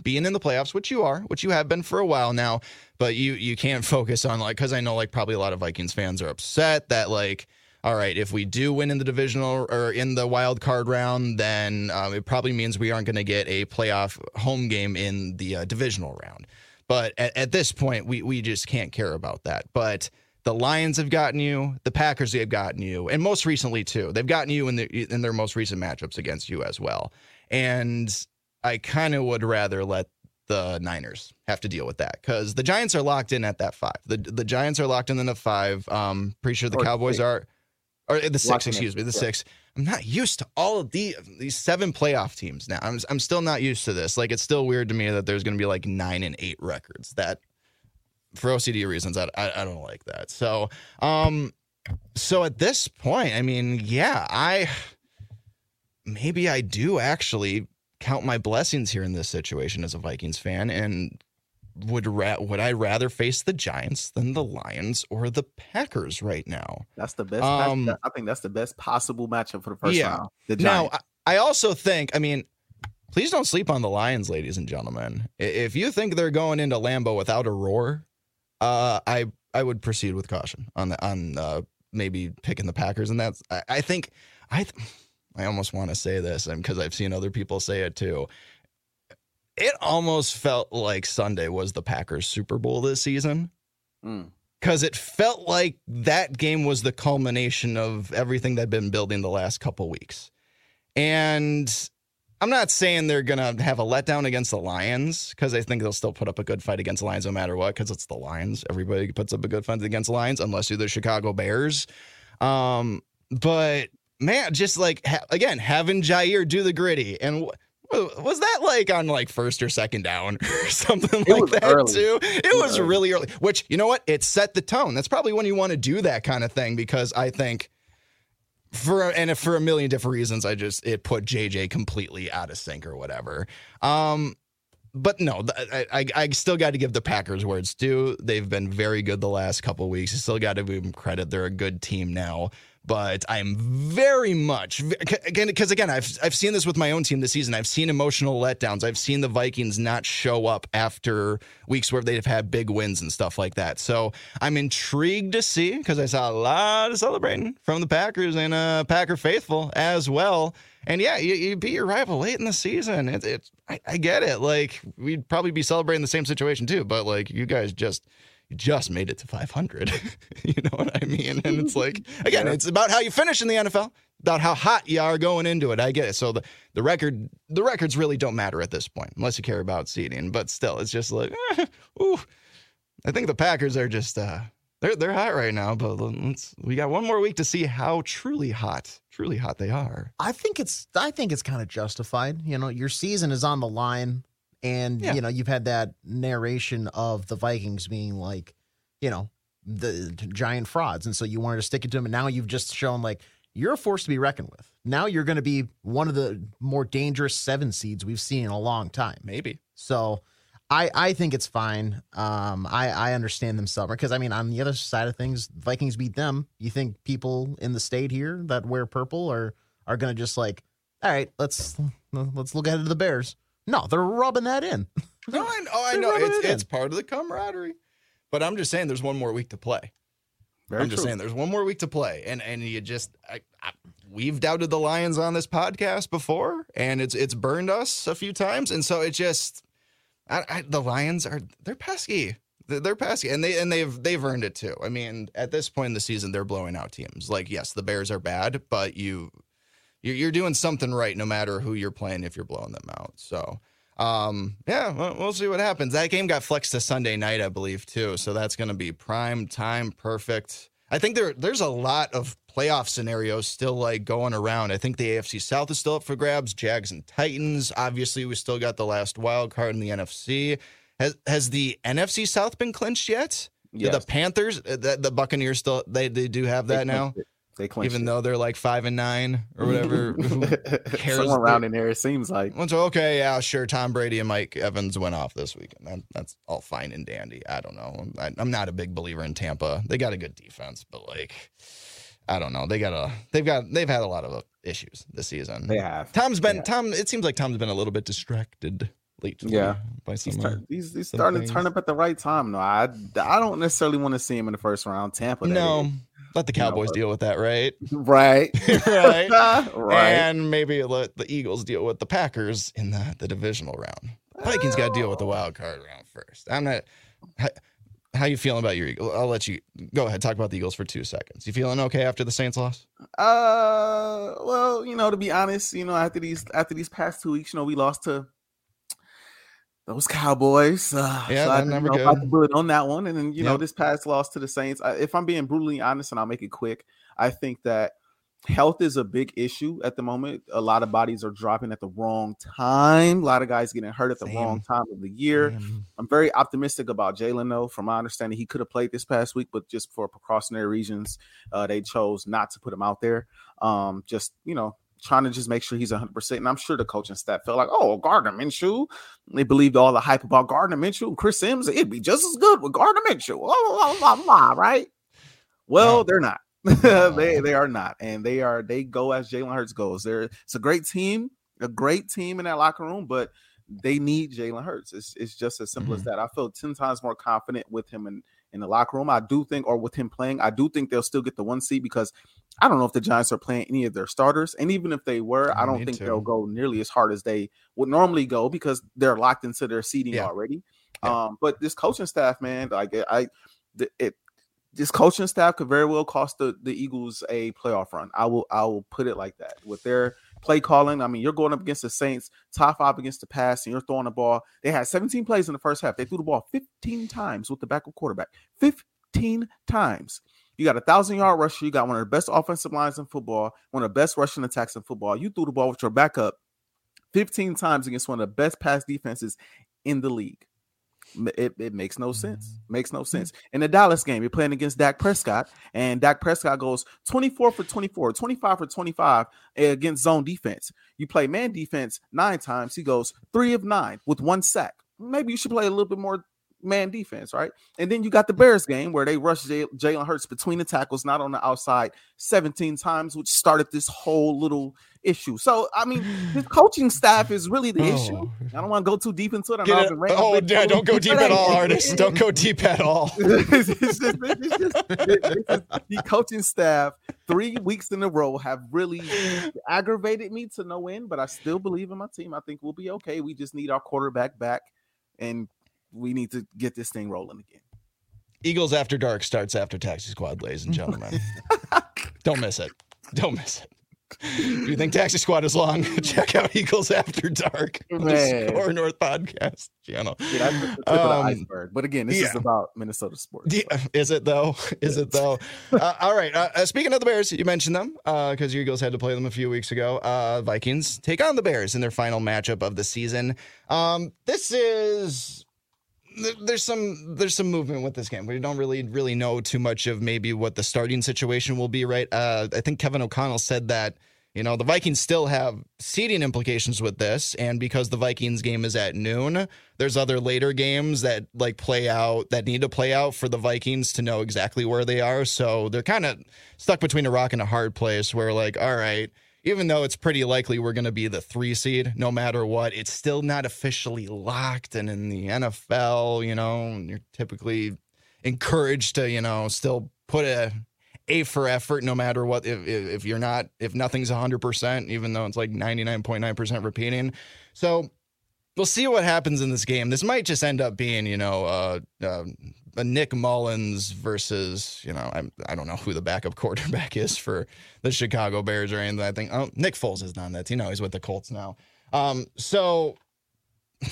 being in the playoffs, which you are, which you have been for a while now. But you you can't focus on like because I know like probably a lot of Vikings fans are upset that like all right, if we do win in the divisional or in the wild card round, then um, it probably means we aren't going to get a playoff home game in the uh, divisional round. But at, at, this point, we we just can't care about that. But the Lions have gotten you, the Packers have gotten you, and most recently too, they've gotten you in the in their most recent matchups against you as well. And I kind of would rather let the Niners have to deal with that because the Giants are locked in at that five. The the Giants are locked in at five. Um, pretty sure the or Cowboys six. are or the six, excuse me, the yeah. six. I'm not used to all of the these seven playoff teams now. I'm I'm still not used to this. Like it's still weird to me that there's going to be like nine and eight records. That for OCD reasons, I, I I don't like that. So um, so at this point, I mean, yeah, I maybe I do actually count my blessings here in this situation as a Vikings fan and would ra- would I rather face the Giants than the Lions or the Packers right now? That's the best. Um, I think that's the best possible matchup for the first yeah. round. The Giants. Now, I also think. I mean, please don't sleep on the Lions, ladies and gentlemen. If you think they're going into Lambeau without a roar, uh, I I would proceed with caution on the on uh, maybe picking the Packers, and that's I, I think I. Th- I almost want to say this because I've seen other people say it too it almost felt like Sunday was the Packers Super Bowl this season. Because mm. it felt like that game was the culmination of everything they've been building the last couple weeks. And I'm not saying they're going to have a letdown against the Lions because I think they'll still put up a good fight against the Lions no matter what because it's the Lions. Everybody puts up a good fight against the Lions unless you're the Chicago Bears. Um, but man, just like, ha- again, having Jaire do the Griddy and was that like on like first or second down or something It like that early. too? It, was was really early. Which you know what? It set the tone. That's probably when you want to do that kind of thing because I think for and if for a million different reasons, I just it put JJ completely out of sync or whatever. Um, but no, I, I I still got to give the Packers where it's due. They've been very good the last couple weeks. You still got to give them credit. They're a good team now. But I'm very much again because again I've I've seen this with my own team this season. I've seen emotional letdowns. I've seen the Vikings not show up after weeks where they've had big wins and stuff like that. So I'm intrigued to see because I saw a lot of celebrating from the Packers and uh, Packer faithful as well. And yeah, you, you beat your rival late in the season. It's it I, I get it. Like we'd probably be celebrating the same situation too, but like you guys just you just made it to 500. you know what I mean? And it's like again, it's about how you finish in the NFL, about how hot you are going into it. I get it. So the the record the records really don't matter at this point unless you care about seeding. But still, it's just like, ooh, I think the Packers are just uh they're they're hot right now. But let's we got one more week to see how truly hot, truly hot they are. I think it's I think it's kind of justified. You know, your season is on the line, and Yeah. you know you've had that narration of the Vikings being like, you know, the giant frauds, and so you wanted to stick it to them, and now you've just shown like you're a force to be reckoned with. Now you're going to be one of the more dangerous seven seeds we've seen in a long time. Maybe. So I I think it's fine. Um, I I understand them suffering because I mean on the other side of things, Vikings beat them. You think people in the state here that wear purple are are gonna just like, all right, let's let's look ahead to the Bears. No, they're rubbing that in. No, I, oh, I know it's it it's part of the camaraderie. But I'm just saying, there's one more week to play. Very I'm just saying, there's one more week to play, and and you just I, I, we've doubted the Lions on this podcast before, and it's it's burned us a few times, and so it just I, I, the Lions are they're pesky. They're, they're pesky, and they and they've they've earned it too. I mean, at this point in the season, they're blowing out teams. Like, yes, the Bears are bad, but you you're, you're doing something right, no matter who you're playing. If you're blowing them out, so. Um, yeah, well, we'll see what happens. That game got flexed to Sunday night, I believe, too. So that's going to be prime time, perfect. I think there there's a lot of playoff scenarios still like going around. I think the AFC South is still up for grabs. Jags and Titans. Obviously, we still got the last wild card in the NFC. Has has the NFC South been clinched yet? Yes. The Panthers, uh, the, the Buccaneers still they they do have They that now, it. They clinched even it. though they're like five and nine or whatever. Who cares? Somewhere around in there, it seems like. So, okay, yeah, sure. Tom Brady and Mike Evans went off this weekend. That, that's all fine and dandy. I don't know. I, I'm not a big believer in Tampa. They got a good defense, but like, I don't know. They got a. They've got. They've had a lot of uh, issues this season. They have. Tom's been Yeah. Tom. It seems like Tom's been a little bit distracted lately. Yeah. by some. He's, uh, turn, he's, he's some starting to turn up at the right time. No, I, I don't necessarily want to see him in the first round. Tampa. no, is. Let the You know, Cowboys deal with that, right? Right. right. right. And maybe let the Eagles deal with the Packers in the, the divisional round. Vikings got to deal with the wild card round first. I'm not. How, how you feeling about your Eagles? I'll let you go ahead. Talk about the Eagles for two seconds. You feeling okay after the Saints loss? Uh, well, you know, to be honest, you know, after these after these past two weeks, you know, we lost to those Cowboys. Uh, Yeah, so I never know good. bullet on that one, and then you know, this past loss to the Saints. I, if I'm being brutally honest, and I'll make it quick, I think that health is a big issue at the moment. A lot of bodies are dropping at the wrong time. A lot of guys getting hurt at the wrong time of the year. I'm very optimistic about Jalen, though. From my understanding, he could have played this past week, but just for precautionary reasons, uh, they chose not to put him out there. Um, just you know, trying to just make sure he's 100. percent And I'm sure the coaching staff felt like, oh, Gardner Minshew. They believed all the hype about Gardner Minshew and Chris Sims. It'd be just as good with Gardner Minshew. Blah, blah, blah, blah, right? Well, they're not. No. they they are not, and they are they go as Jalen Hurts goes. They're it's a great team, a great team in that locker room, but they need Jalen Hurts. It's it's just as simple as mm-hmm. that. I feel ten times more confident with him in in the locker room. I do think, or with him playing, I do think they'll still get the one seed because I don't know if the Giants are playing any of their starters, and even if they were, I don't think to. they'll go nearly as hard as they would normally go because they're locked into their seeding Yeah. already. Yeah. Um, but this coaching staff, man, like I, the- it, this coaching staff could very well cost the, the Eagles a playoff run. I will I will put it like that. With their play calling, I mean, you're going up against the Saints, top five against the pass, and you're throwing the ball. They had 17 plays in the first half. They threw the ball 15 times with the backup quarterback. 15 times. You got a thousand yard rusher. You got one of the best offensive lines in football, one of the best rushing attacks in football. You threw the ball with your backup 15 times against one of the best pass defenses in the league. It, it makes no sense. Mm-hmm. Makes no sense. Mm-hmm. In the Dallas game, you're playing against Dak Prescott, and Dak Prescott goes 24 for 24, 25 for 25 eh, against zone defense. You play man defense nine times, he goes three of nine with one sack. Maybe you should play a little bit more man defense, right? And then you got the Bears game where they rushed Jalen Hurts between the tackles, not on the outside, 17 times, which started this whole little issue. So, I mean, his coaching staff is really the oh. issue. I don't want to go too deep into it. it. Oh, yeah, don't go deep at all, artists. Don't go deep at all. it's just, it's just, the coaching staff, three weeks in a row, have really aggravated me to no end, but I still believe in my team. I think we'll be okay. We just need our quarterback back and we need to get this thing rolling again. Eagles After Dark starts after Taxi Squad, ladies and gentlemen. Don't miss it. Don't miss it. If you think Taxi Squad is long, check out Eagles After Dark, SKOR North podcast channel. The um, iceberg. But again, this yeah. is about Minnesota sports. Yeah, is it though? Is it though? uh, all right. Uh, uh, speaking of the Bears, you mentioned them because uh, your Eagles had to play them a few weeks ago. Uh, Vikings take on the Bears in their final matchup of the season. Um, this is there's some there's some movement with this game. We don't really really know too much of maybe what the starting situation will be. Right? Uh, I think Kevin O'Connell said that you know the Vikings still have seeding implications with this, and because the Vikings game is at noon, there's other later games that like play out that need to play out for the Vikings to know exactly where they are. So they're kind of stuck between a rock and a hard place. Where like, all right even though it's pretty likely we're going to be the three seed no matter what, it's still not officially locked. And in the NFL, you know, you're typically encouraged to, you know, still put a A for effort no matter what. If, if you're not, if nothing's 100%, even though it's like 99.9% repeating. So we'll see what happens in this game. This might just end up being, you know, uh, uh, a Nick Mullens versus, you know, I'm, I don't know who the backup quarterback is for the Chicago Bears or anything. I think, oh, Nick Foles is on that. You know, he's with the Colts now. Um, so,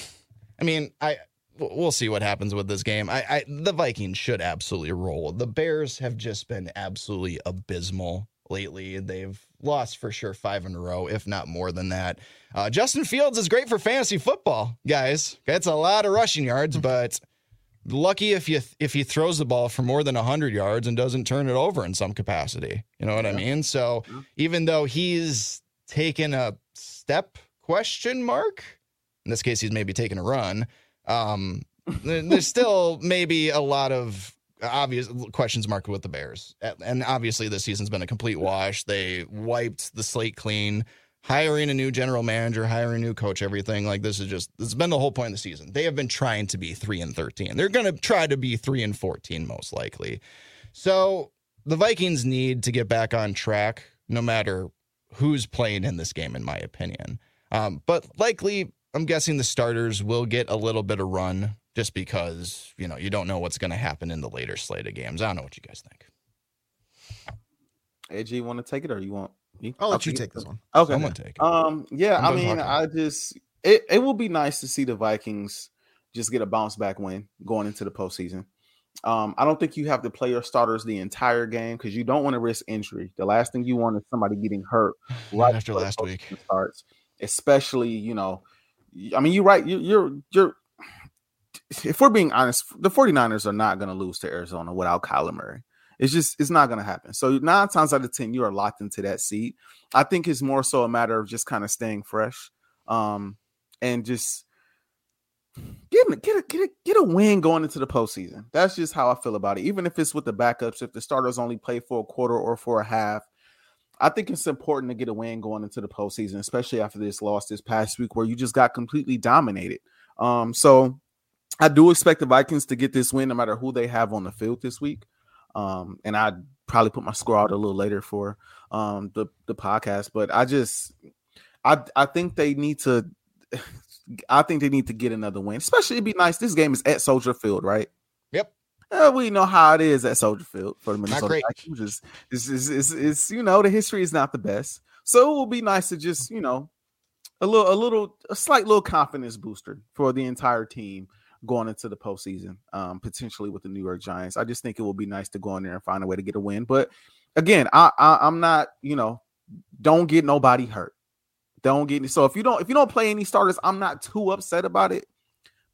I mean, I we'll see what happens with this game. I, I the Vikings should absolutely roll. The Bears have just been absolutely abysmal lately. They've lost for sure five in a row, if not more than that. Uh, Justin Fields is great for fantasy football, guys. It's a lot of rushing yards, but lucky if you if he throws the ball for more than 100 yards and doesn't turn it over in some capacity. You know what yeah. i mean? So yeah. even though he's taken a step question mark in this case he's maybe taken a run um there's still maybe a lot of obvious questions marked with the bears. And obviously this season's been a complete wash. They wiped the slate clean hiring a new general manager, hiring a new coach, everything like this is just has been the whole point of the season. They have been trying to be three and thirteen. They're going to try to be three and fourteen most likely. So the Vikings need to get back on track, no matter who's playing in this game, in my opinion. Um, but likely, I'm guessing the starters will get a little bit of run just because you know you don't know what's going to happen in the later slate of games. I don't know what you guys think. AG, you want to take it or you want? I'll let you take this one. Okay, I'm gonna take it. Um, yeah, I'm i mean, I just it it will be nice to see the Vikings just get a bounce back win going into the postseason. Um, I don't think you have to play your starters the entire game because you don't want to risk injury. The last thing you want is somebody getting hurt right after last week starts, especially you know. I mean, you're right. You're you're, you're if we're being honest, the 49ers are not going to lose to Arizona without Kyler Murray. It's just it's not going to happen. So nine times out of ten, you are locked into that seat. I think it's more so a matter of just kind of staying fresh, um, and just get a, get a, get a, get a win going into the postseason. That's just how I feel about it. Even if it's with the backups, if the starters only play for a quarter or for a half, I think it's important to get a win going into the postseason, especially after this loss this past week where you just got completely dominated. Um, so I do expect the Vikings to get this win no matter who they have on the field this week. Um, and I'd probably put my score out a little later for um the the podcast, but I just I I think they need to I think they need to get another win. Especially it'd be nice. This game is at Soldier Field, right? Yep. Uh, we know how it is at Soldier Field for the Minnesota Vikings. It's, it's, it's, it's, it's, you know the history is not the best, so it will be nice to just you know a little a little a slight little confidence booster for the entire team going into the postseason, um, potentially with the New York Giants. I just think it will be nice to go in there and find a way to get a win. But again, I, I I'm not, you know, don't get nobody hurt. Don't get any. So if you don't if you don't play any starters, I'm not too upset about it.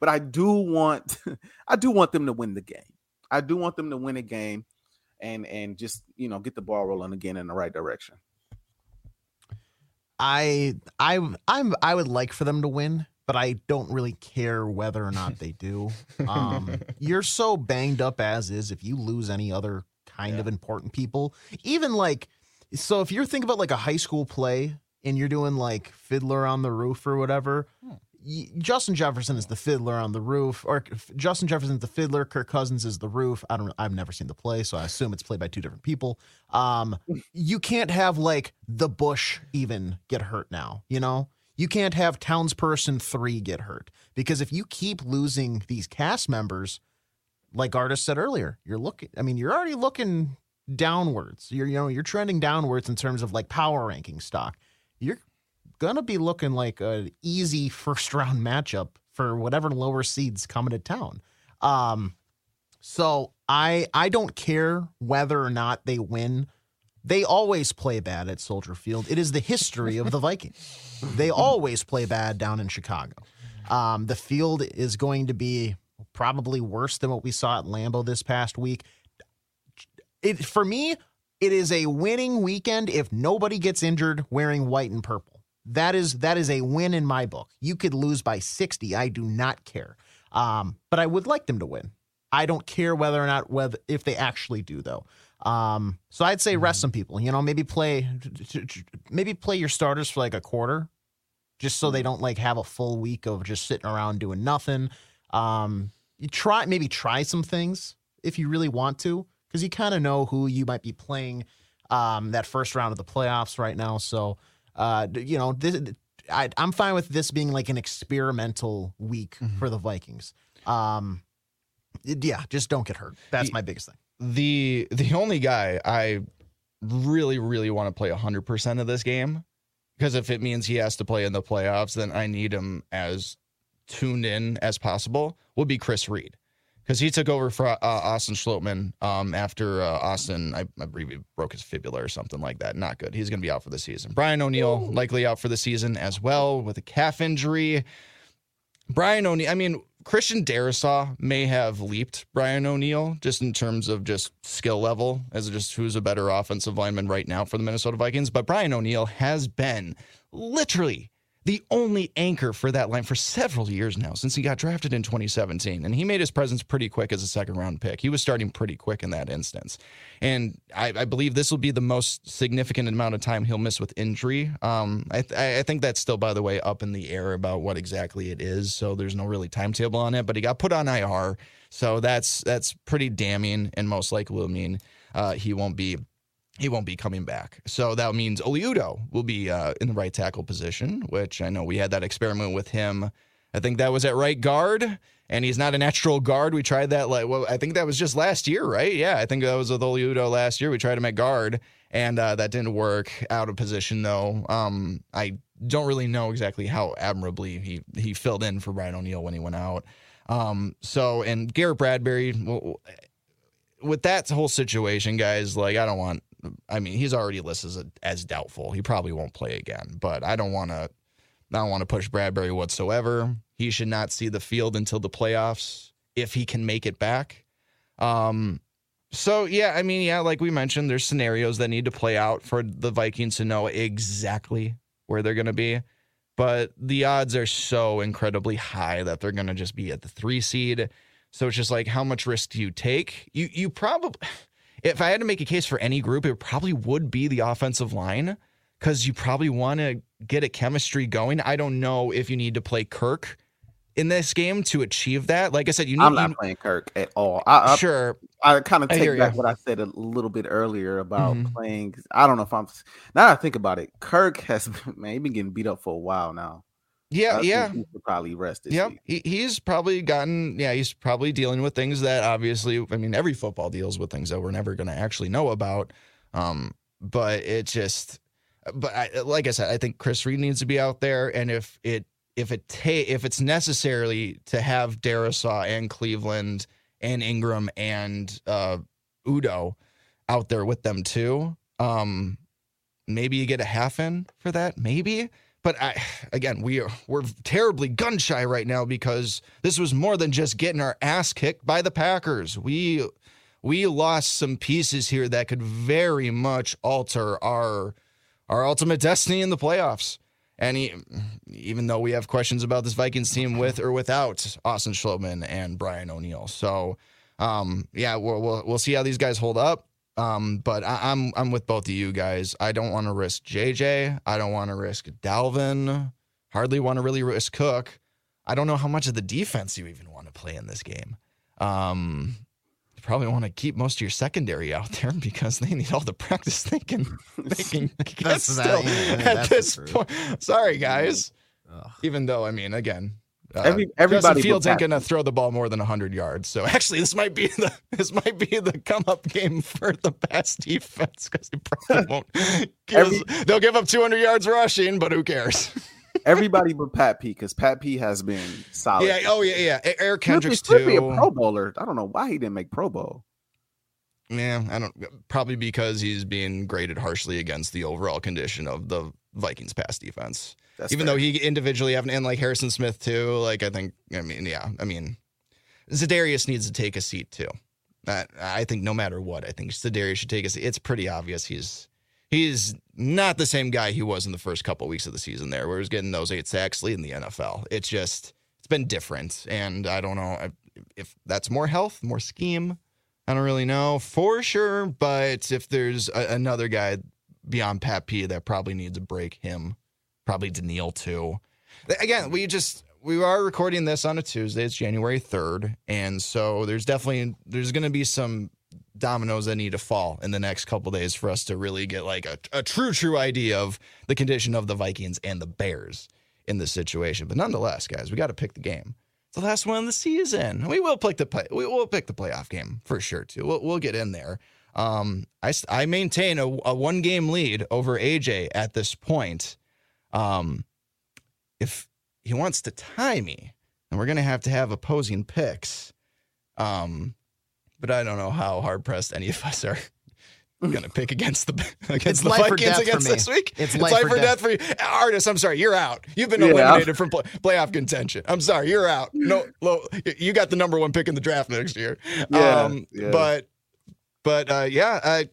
But I do want I do want them to win the game. I do want them to win a game and and just you know get the ball rolling again in the right direction. I I I'm I would like for them to win, but I don't really care whether or not they do. Um, you're so banged up as is. If you lose any other kind yeah. of important people, even like so, if you're thinking about like a high school play and you're doing like Fiddler on the Roof or whatever, hmm. Justin Jefferson is the fiddler on the roof, or Justin Jefferson's the fiddler. Kirk Cousins is the roof. I don't. I've never seen the play, so I assume it's played by two different people. Um, you can't have like the Bush even get hurt now. You know, you can't have Townsperson three get hurt because if you keep losing these cast members, like artist said earlier, you're looking. I mean, you're already looking downwards. You're you know you're trending downwards in terms of like power ranking stock. You're gonna be looking like an easy first round matchup for whatever lower seeds coming to town. Um, so I I don't care whether or not they win. They always play bad at Soldier Field. It is the history of the Vikings. They always play bad down in Chicago. Um, the field is going to be probably worse than what we saw at Lambeau this past week. It for me, it is a winning weekend if nobody gets injured wearing white and purple. That is that is a win in my book. You could lose by 60. I do not care. Um, but I would like them to win. I don't care whether or not whether if they actually do though. Um, so I'd say rest mm-hmm. some people. You know, maybe play maybe play your starters for like a quarter, just so they mm-hmm. don't like have a full week of just sitting around doing nothing. Um, you try maybe try some things if you really want to, because you kind of know who you might be playing um, that first round of the playoffs right now. So uh, you know, this, I, am fine with this being like an experimental week mm-hmm. for the Vikings. Um, yeah, just don't get hurt. That's my biggest thing. The the only guy I really really want to play 100% of this game because if it means he has to play in the playoffs, then I need him as tuned in as possible. Would be Chris Reed because he took over for uh, Austin Schlottmann um, after uh, Austin, I, I, believe he broke his fibula or something like that. Not good. He's going to be out for the season. Brian O'Neill likely out for the season as well with a calf injury. Brian O'Neill, I mean, Christian Darrisaw may have leaped Brian O'Neill just in terms of just skill level as just who's a better offensive lineman right now for the Minnesota Vikings. But Brian O'Neill has been literally the only anchor for that line for several years now since he got drafted in 2017. And he made his presence pretty quick as a second round pick. He was starting pretty quick in that instance. And I, I believe this will be the most significant amount of time he'll miss with injury. Um, I, th- I think that's still, by the way, up in the air about what exactly it is. So there's no really timetable on it, but he got put on IR. So that's that's pretty damning and most likely will mean uh, he won't be he won't be coming back. So that means Oli Udoh will be uh, in the right tackle position, which I know we had that experiment with him. I think that was at right guard, and he's not a natural guard. We tried that like well, I think that was just last year, right? Yeah, I think that was with Oli Udoh last year. We tried him at guard, and uh, that didn't work. Out of position though. Um, I don't really know exactly how admirably he he filled in for Brian O'Neill when he went out. Um, so and Garrett Bradbury. Well, with that whole situation, guys, like I don't want I mean, he's already listed as, as doubtful. He probably won't play again, but I don't want to. I don't want to push Bradbury whatsoever. He should not see the field until the playoffs if he can make it back. Um, so yeah, I mean, yeah, like we mentioned, there's scenarios that need to play out for the Vikings to know exactly where they're going to be. But the odds are so incredibly high that they're going to just be at the three seed. So it's just like, how much risk do you take? You you probably if I had to make a case for any group, it probably would be the offensive line because you probably want to get a chemistry going. I don't know if you need to play Kirk in this game to achieve that. Like I said, you need. I'm not you, playing Kirk at all. I, I, sure. I kind of take back you. what I said a little bit earlier about mm-hmm. playing. I don't know if I'm. Now I think about it, Kirk has man, been getting beat up for a while now. Yeah, yeah. He probably rested. Yeah, he, he's probably gotten. Yeah, he's probably dealing with things that obviously. I mean, every football deals with things that we're never going to actually know about. Um, but it just. But I, like I said, I think Chris Reed needs to be out there, and if it if it ta- if it's necessary to have Darrisaw and Cleveland and Ingram and uh, Udoh out there with them too, um, maybe you get a half in for that, maybe. But I, again, we are we're terribly gun shy right now because this was more than just getting our ass kicked by the Packers. We we lost some pieces here that could very much alter our our ultimate destiny in the playoffs. And he, even though we have questions about this Vikings team with or without Austin Schlottmann and Brian O'Neill, so um, yeah, we'll, we'll we'll see how these guys hold up. Um, but I, am I'm, I'm with both of you guys. I don't want to risk JJ. I don't want to risk Dalvin. Hardly want to really risk Cook. I don't know how much of the defense you even want to play in this game. Um, probably want to keep most of your secondary out there because they need all the practice they can they can get still yeah, at this point. Sorry, guys. Ugh. Even though I mean, again, uh, Every, everybody Justin Fields ain't gonna throw the ball more than hundred yards. So actually, this might be the this might be the come up game for the pass defense because they probably won't. Every, they'll give up 200 yards rushing, but who cares? everybody but Pat P because Pat P has been solid. Yeah. Oh yeah. Yeah. Eric Kendricks too. Could be a Pro Bowler. I don't know why he didn't make Pro Bowl. Yeah, I don't. Probably because he's being graded harshly against the overall condition of the Vikings pass defense. That's Even fair. though he individually have and like Harrison Smith too. Like I think. I mean, yeah. I mean, Za'Darius needs to take a seat too. I, I think no matter what, I think Za'Darius should take a seat. It's pretty obvious he's he's not the same guy he was in the first couple weeks of the season there, where he was getting those eight sacks leading the NFL. It's just, it's been different. And I don't know if that's more health, more scheme. I don't really know for sure. But if there's a, another guy beyond Pat P that probably needs a break, him, probably Danielle too. Again, we just, we are recording this on a Tuesday. It's January 3rd. And so there's definitely, there's going to be some dominoes that need to fall in the next couple days for us to really get like a, a true, true idea of the condition of the Vikings and the Bears in this situation. But nonetheless, guys, we got to pick the game. It's the last one of the season. We will pick the play. We will pick the playoff game for sure too. We'll, we'll get in there. Um, I I maintain a, a one game lead over AJ at this point. Um, if he wants to tie me, then we're gonna have to have opposing picks. Um, but I don't know how hard pressed any of us are going to pick against the against it's the Vikings against this week. It's, it's life, life, or death. death. for you, Artist. I'm sorry, you're out. You've been yeah. eliminated from play, playoff contention. I'm sorry, you're out. No, you got the number one pick in the draft next year. Yeah, um, yeah. but but uh, yeah, I.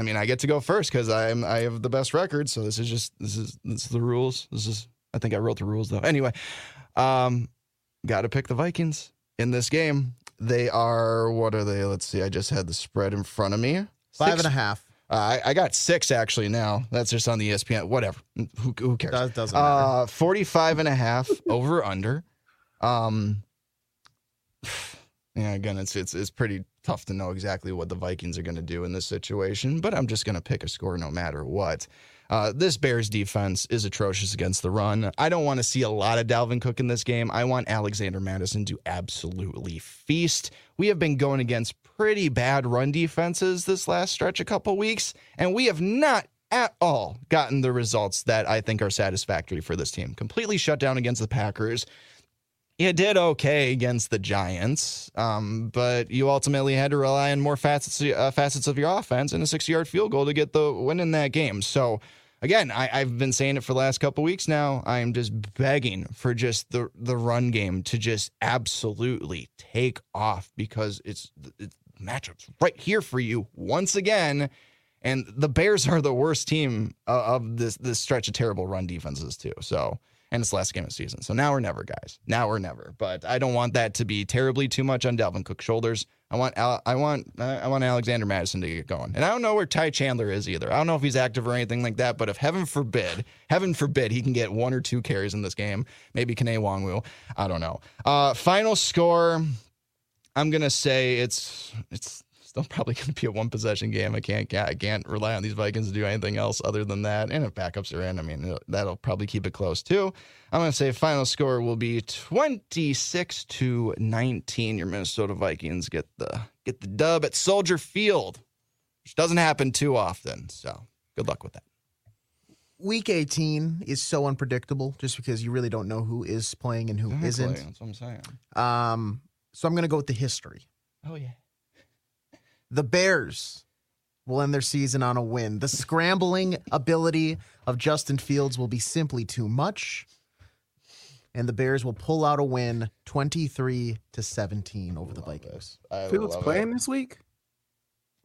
I mean, I get to go first because I'm I have the best record. So this is just this is this is the rules. This is I think I wrote the rules though. Anyway, um, got to pick the Vikings in this game. They are what are they? Let's see. I just had the spread in front of me. Five six, and a half. Uh, I, I got six actually now. That's just on the ESPN. Whatever. Who, who cares? That doesn't matter. Uh, 45 and a half over under. Um, yeah, again, it's, it's, it's pretty tough to know exactly what the Vikings are going to do in this situation, but I'm just going to pick a score no matter what. Uh, this Bears defense is atrocious against the run. I don't want to see a lot of Dalvin Cook in this game. I want Alexander Mattison to absolutely feast. We have been going against pretty bad run defenses this last stretch, a couple weeks, and we have not at all gotten the results that I think are satisfactory for this team. Completely shut down against the Packers. You did okay against the Giants, um, but you ultimately had to rely on more facets, uh, facets of your offense and a 60 yard field goal to get the win in that game. So again, I, have been saying it for the last couple weeks now. I am just begging for just the the run game to just absolutely take off because it's, it's matchups right here for you once again. And the Bears are the worst team of this this stretch of terrible run defenses too. So and it's the last game of season. So now or never, guys. Now or never. But I don't want that to be terribly too much on Dalvin Cook's shoulders. I want I want I want Alexander Mattison to get going. And I don't know where Ty Chandler is either. I don't know if he's active or anything like that. But if heaven forbid, heaven forbid, he can get one or two carries in this game, maybe Kene Nwangwu. I don't know. Uh, final score. I'm gonna say it's it's still probably going to be a one possession game. I can't I can't rely on these Vikings to do anything else other than that. And if backups are in, I mean that'll probably keep it close too. I'm going to say final score will be 26 to 19. Your Minnesota Vikings get the get the dub at Soldier Field, which doesn't happen too often. So good luck with that. Week 18 is so unpredictable just because you really don't know who is playing and who exactly. not That's what I'm saying. Um, so I'm going to go with the history. Oh yeah the Bears will end their season on a win. The scrambling ability of Justin Fields will be simply too much. And the Bears will pull out a win 23 to 17 over the Vikings. I Fields playing it. this week.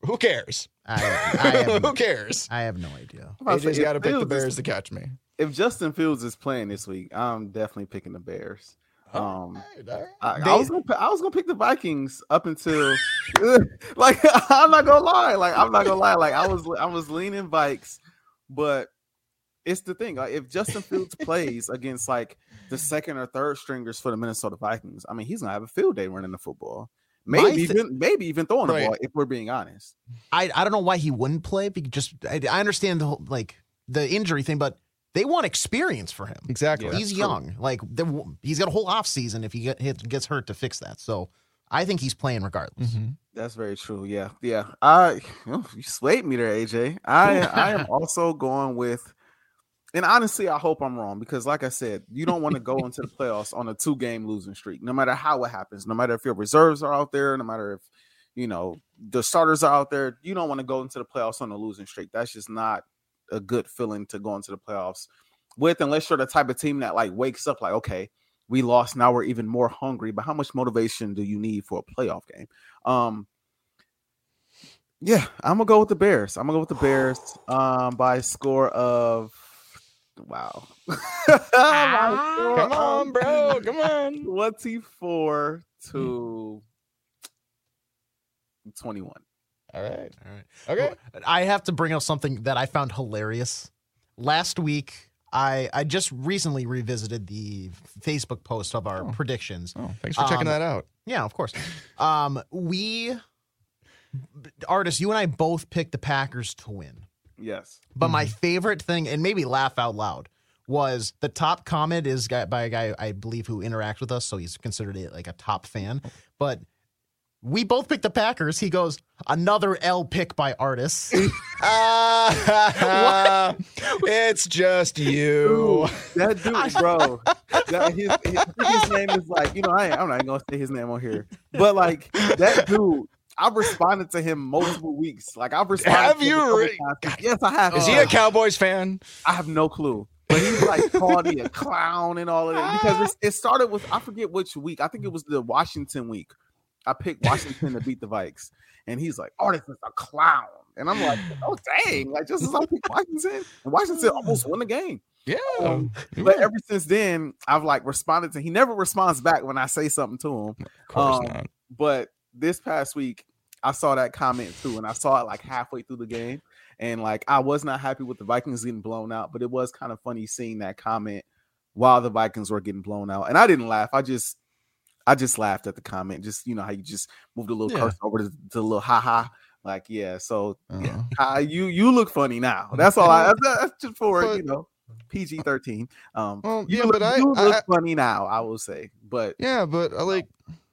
Who cares? I, I, have, Who cares? I have no idea. I'm about to AJ's say, got to if pick the Fields is- Bears to catch me. If Justin Fields is playing this week, I'm definitely picking the Bears. Um, All right, all right. I, They- I was gonna, I was gonna pick the Vikings up until, like, I'm not gonna lie, like, I'm not gonna lie, like, I was, I was leaning Vikes, but it's the thing, like, if Justin Fields plays against like the second or third stringers for the Minnesota Vikings, I mean, he's gonna have a field day running the football, maybe thi- even, maybe even throwing Right. the ball, if we're being honest. I, I don't know why he wouldn't play. Because just I, I understand the whole, like the injury thing, but they want experience for him. Exactly. Yeah. he's true. young. Like he's got a whole off season if he get, gets hurt to fix that. So I think he's playing regardless. Mhm. That's very true. Yeah, yeah. I you swayed me there, AJ. I I am also going with, and honestly, I hope I'm wrong because, like I said, you don't want to go into the playoffs on a two game losing streak, no matter how it happens, no matter if your reserves are out there, no matter if you know the starters are out there. You don't want to go into the playoffs on a losing streak. That's just not a good feeling to go into the playoffs with, unless you're the type of team that like wakes up like, okay, we lost, now we're even more hungry. But how much motivation do you need for a playoff game? Um, yeah, I'm gonna go with the Bears. I'm gonna go with the Bears um by a score of wow. By a score Come on, bro. Come on. 24 to 21. All right. All right. Okay. Well, I have to bring up something that I found hilarious. Last week, I I just recently revisited the Facebook post of our Oh. predictions. Oh, thanks for checking Um, that out. Yeah, of course. Um, we artists, you and I both picked the Packers to win. Yes. But my favorite thing, and maybe laugh out loud, was the top comment is by a guy I believe who interacts with us, so he's considered it like a top fan. But we both picked the Packers. He goes, another L pick by artists. Ah, it's just you. That dude, bro. That his, his, his name is like, you know, I I'm not gonna say his name on here. But like that dude, I've responded to him multiple weeks. Like I've responded Have to him you re- times. Yes, I have. Is he a Cowboys fan? I have no clue. But he's like called me a clown and all of that because it's, it started with I forget which week. I think it was the Washington week. I picked Washington to beat the Vikes, and he's like, "Oh, this is a clown," and I'm like, "Oh, dang!" Like just as I picked Washington, and Washington almost won the game. Yeah. Um, But ever since then, I've like responded to. He never responds back when I say something to him. of course um, not. But this past week, I saw that comment too, and I saw it like halfway through the game, and like I was not happy with the Vikings getting blown out, but it was kind of funny seeing that comment while the Vikings were getting blown out, and I didn't laugh. I just, I just laughed at the comment. Just you know how you just moved a little Yeah. cursor over to, to the little ha ha. Like yeah, so Uh-huh. uh, you you look funny now. That's all. I that's, that's just for But- you know PG thirteen. Um, Well, you yeah, look, but I- you I- look funny now. I will say, but Yeah, but uh, like,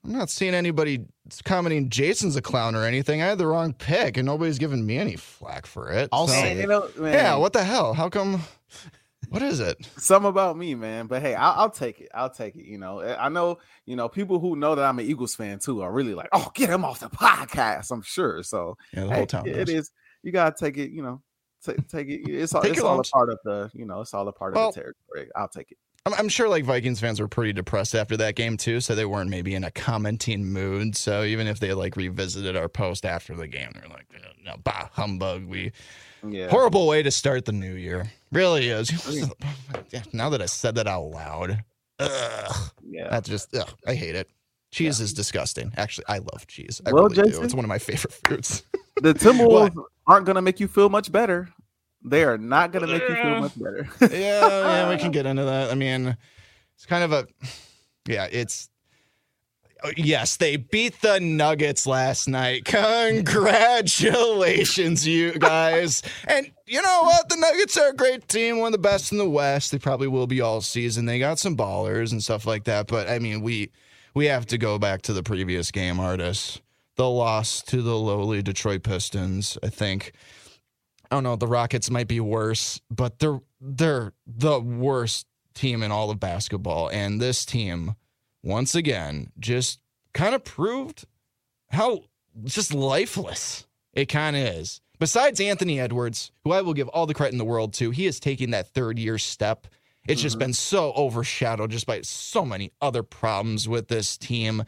I'm not seeing anybody commenting Jason's a clown or anything. I had the wrong pick, and nobody's giving me any flack for it. I'll So- say you know, man, Yeah, what the hell? How come? What is it? some about me, man. But hey, I'll, I'll take it. I'll take it. You know, Eh, I know. You know, people who know that I'm an Eagles fan too are really like, "Oh, get him off the podcast." I'm sure. So Yeah, the hey, whole town. it knows. is. You gotta take it. You know, take take it. It's all. Take it's your all a part of the. You know, it's all a part Well- of the territory. I'll take it. I'm, I'm sure like Vikings fans were pretty depressed after that game too, so they weren't maybe in a commenting mood. So even if they like revisited our post after the game, they're like, "No, bah humbug." We Yeah. horrible way to start the new year. Really is. Yeah, now that I said that out loud, ugh, Yeah. that's just ugh, I hate it. Cheese is disgusting. Actually, I love cheese. I Well, really do. Jason- It's one of my favorite foods. The Timberwolves aren't gonna make you feel much better. They are not gonna make you feel much better. yeah, yeah, we can get into that. I mean, it's kind of a, yeah, it's. Oh, Yes, they beat the Nuggets last night. Congratulations, you guys. And you know what? The Nuggets are a great team, one of the best in the West. They probably will be all season. They got some ballers and stuff like that. But I mean, we we have to go back to the previous game, artists. The loss to the lowly Detroit Pistons, I think. I don't know. The Rockets might be worse, but they're they're the worst team in all of basketball. And this team, once again, just kind of proved how just lifeless it kind of is. besides Anthony Edwards, who I will give all the credit in the world to, he is taking that third year step. It's mm-hmm. just been so overshadowed just by so many other problems with this team.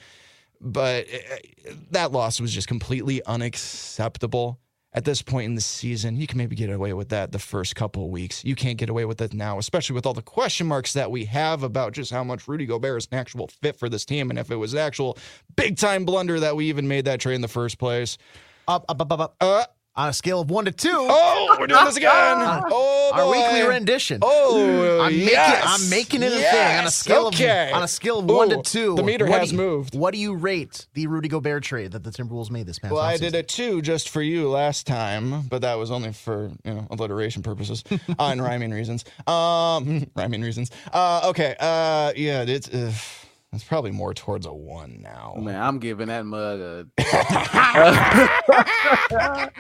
But eh, eh, that loss was just completely unacceptable at this point in the season, you can maybe get away with that the first couple of weeks. You can't get away with it now, especially with all the question marks that we have about just how much Rudy Gobert is an actual fit for this team and if it was an actual big time blunder that we even made that trade in the first place. Up, up, up, up, up. Uh, on a scale of one to two. Oh, we're doing this again. oh, our weekly rendition. Oh, I'm yes. making I'm making it yes. a thing on a scale okay. of on a scale of Ooh, one to two. The meter has you, moved. What do you rate the Rudy Gobert trade that the Timberwolves made this past? Well, I did a two just for you last time, but that was only for you know alliteration purposes uh, and rhyming reasons. Um, rhyming reasons. Uh, okay. Uh, yeah, it's. Uh, it's probably more towards a one now. Man, I'm giving that mug a.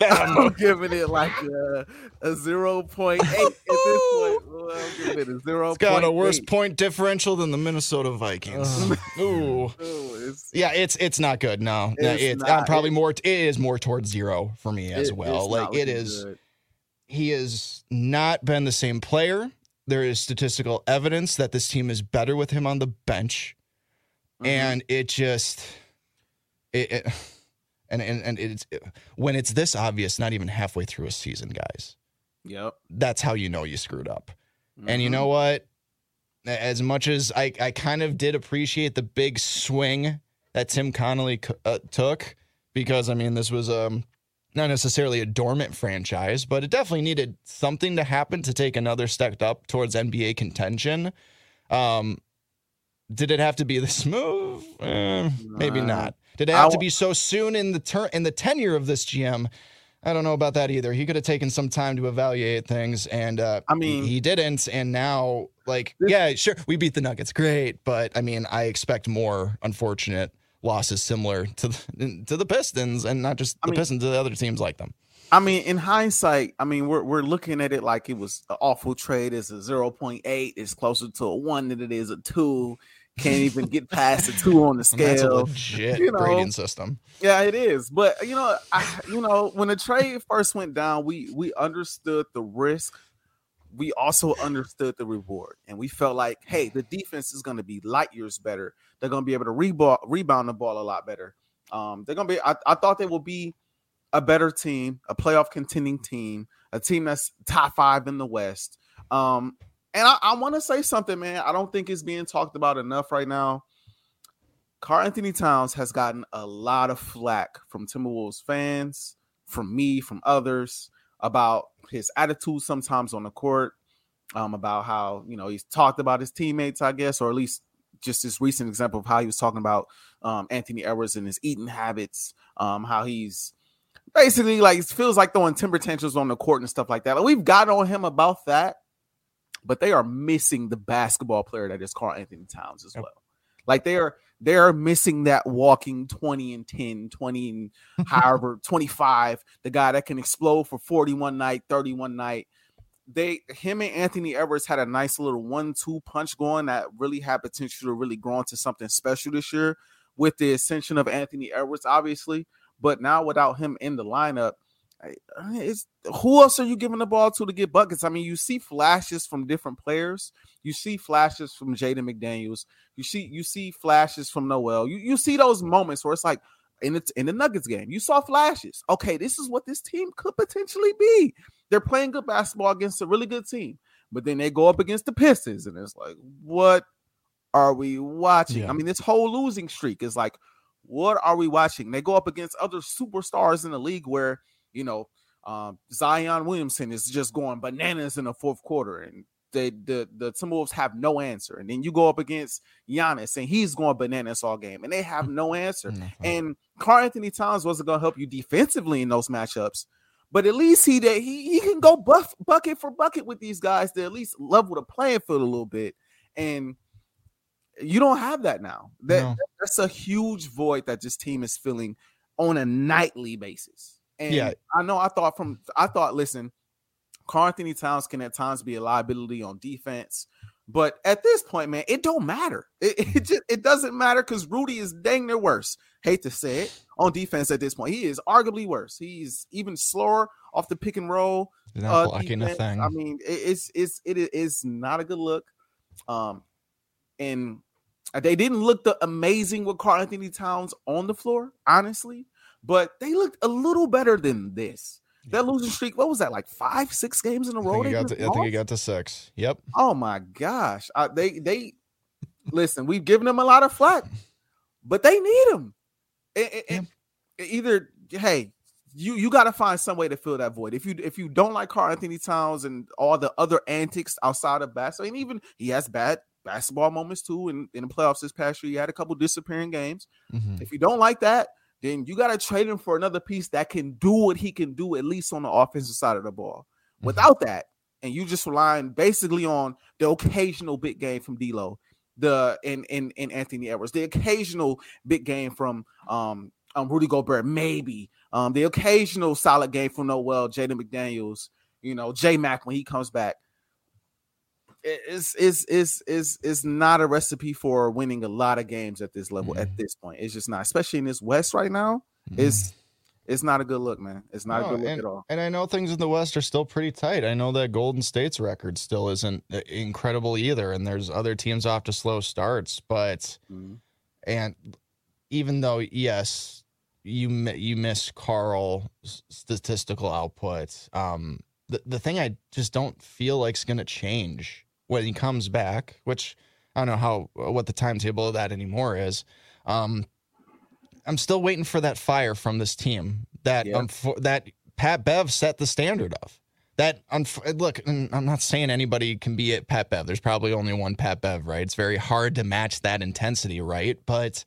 I'm giving it like a, a 0.8 at this point. Well, I'm giving it a 0. It's got a worse point differential than the Minnesota Vikings. Ooh. Ooh it's, yeah, it's it's not good. No, it's, it's not, probably more. It is more towards zero for me as it, well. Like it is. Good. He has not been the same player there is statistical evidence that this team is better with him on the bench. Mm-hmm. And it just it, it and and, and it's it, when it's this obvious, not even halfway through a season, guys. Yep. That's how you know you screwed up. Mm-hmm. And you know what? As much as I, I kind of did appreciate the big swing that Tim Connolly uh, took, because I mean, this was um not necessarily a dormant franchise, but it definitely needed something to happen to take another step up towards NBA contention. Um, did it have to be this move? Eh, maybe not. Did it have to be so soon in the turn in the tenure of this GM? I don't know about that either. He could have taken some time to evaluate things, and uh, I mean, he didn't. And now, like, yeah, sure, we beat the Nuggets, great, but I mean, I expect more. Unfortunate losses similar to the, to the Pistons, and not just the I mean, Pistons, to the other teams like them. I mean, in hindsight, I mean, we're we're looking at it like it was an awful trade. It's a zero point eight. It's closer to a one than it is a two. Can't even get past a two on the scale. That's a legit you know, grading system. Yeah, it is. But you know, I, you know, when the trade first went down, we we understood the risk we also understood the reward and we felt like, hey, the defense is going to be light years better. They're going to be able to rebound, rebound the ball a lot better. Um, they're going to be, I, I thought they will be a better team, a playoff contending team, a team that's top five in the West. Um, and I, I want to say something, man. I don't think it's being talked about enough right now. Karl-Anthony Towns has gotten a lot of flack from Timberwolves fans, from me, from others about his attitude sometimes on the court, um, about how you know he's talked about his teammates, I guess, or at least just this recent example of how he was talking about um, Anthony Edwards and his eating habits, um, how he's basically like it feels like throwing timber tantrums on the court and stuff like that. Like, we've got on him about that, but they are missing the basketball player that is Karl-Anthony Towns as well. Like they are they're missing that walking 20 and 10, 20 and however 25, the guy that can explode for 41 night, 31 night. They him and Anthony Edwards had a nice little one-two punch going that really had potential to really grow into something special this year with the ascension of Anthony Edwards, obviously. But now without him in the lineup, it's who else are you giving the ball to to get buckets? I mean, you see flashes from different players. You see flashes from Jaden McDaniels. You see you see flashes from Nowell. You you see those moments where it's like in the in the Nuggets game, you saw flashes. Okay, this is what this team could potentially be. They're playing good basketball against a really good team, but then they go up against the Pistons, and it's like, what are we watching? Yeah. I mean, this whole losing streak is like, what are we watching? They go up against other superstars in the league where you know, um, Zion Williamson is just going bananas in the fourth quarter, and they the the Timberwolves have no answer. And then you go up against Giannis, and he's going bananas all game, and they have no answer. Mm-hmm. And Karl-Anthony Towns wasn't going to help you defensively in those matchups, but at least he he he can go buff bucket for bucket with these guys to at least level the playing field a little bit. And you don't have that now. That no. that's a huge void that this team is filling on a nightly basis. And yeah. I know I thought from I thought, listen, Karl-Anthony Towns can at times be a liability on defense. But at this point, man, it don't matter. It, it just it doesn't matter because Rudy is dang near worse. Hate to say it on defense at this point. He is arguably worse. He's even slower off the pick and roll. Not uh, blocking defense. a thing. I mean, it, it's it's it is not a good look. Um, and they didn't look the amazing with Karl-Anthony Towns on the floor, honestly, but they looked a little better than this. That losing streak, what was that like five, six games in a row? I think, got to, I think he got to six. Yep. Oh my gosh, uh, they they listen. We've given them a lot of flack, but they need them. It, it, yeah. Either hey, you you got to find some way to fill that void. If you if you don't like Karl-Anthony Towns and all the other antics outside of basketball, and even he has bad basketball moments too. In, in the playoffs this past year, he had a couple disappearing games. Mm-hmm. If you don't like that, then you got to trade him for another piece that can do what he can do at least on the offensive side of the ball. Mm-hmm. Without that, and you just relying basically on the occasional big game from D'Lo, the and and, and Anthony Edwards, the occasional big game from um, um Rudy Gobert, maybe um the occasional solid game from Nowell, Jaden McDaniels, you know, J Mac when he comes back it's it's it's it's it's not a recipe for winning a lot of games at this level mm. at this point. It's just not, especially in this West right now. Mm. It's it's not a good look, man. It's not no, a good look and, at all. And I know things in the West are still pretty tight. I know that Golden State's record still isn't uh, incredible either, and there's other teams off to slow starts. But mm. and even though yes, you you miss Karl statistical output. Um, the the thing I just don't feel like is going to change when he comes back, which I don't know how what the timetable of that anymore is. Um, I'm still waiting for that fire from this team that yeah. um, for, that Pat Bev set the standard of. That look, I'm not saying anybody can be at Pat Bev. There's probably only one Pat Bev, right? It's very hard to match that intensity, right? But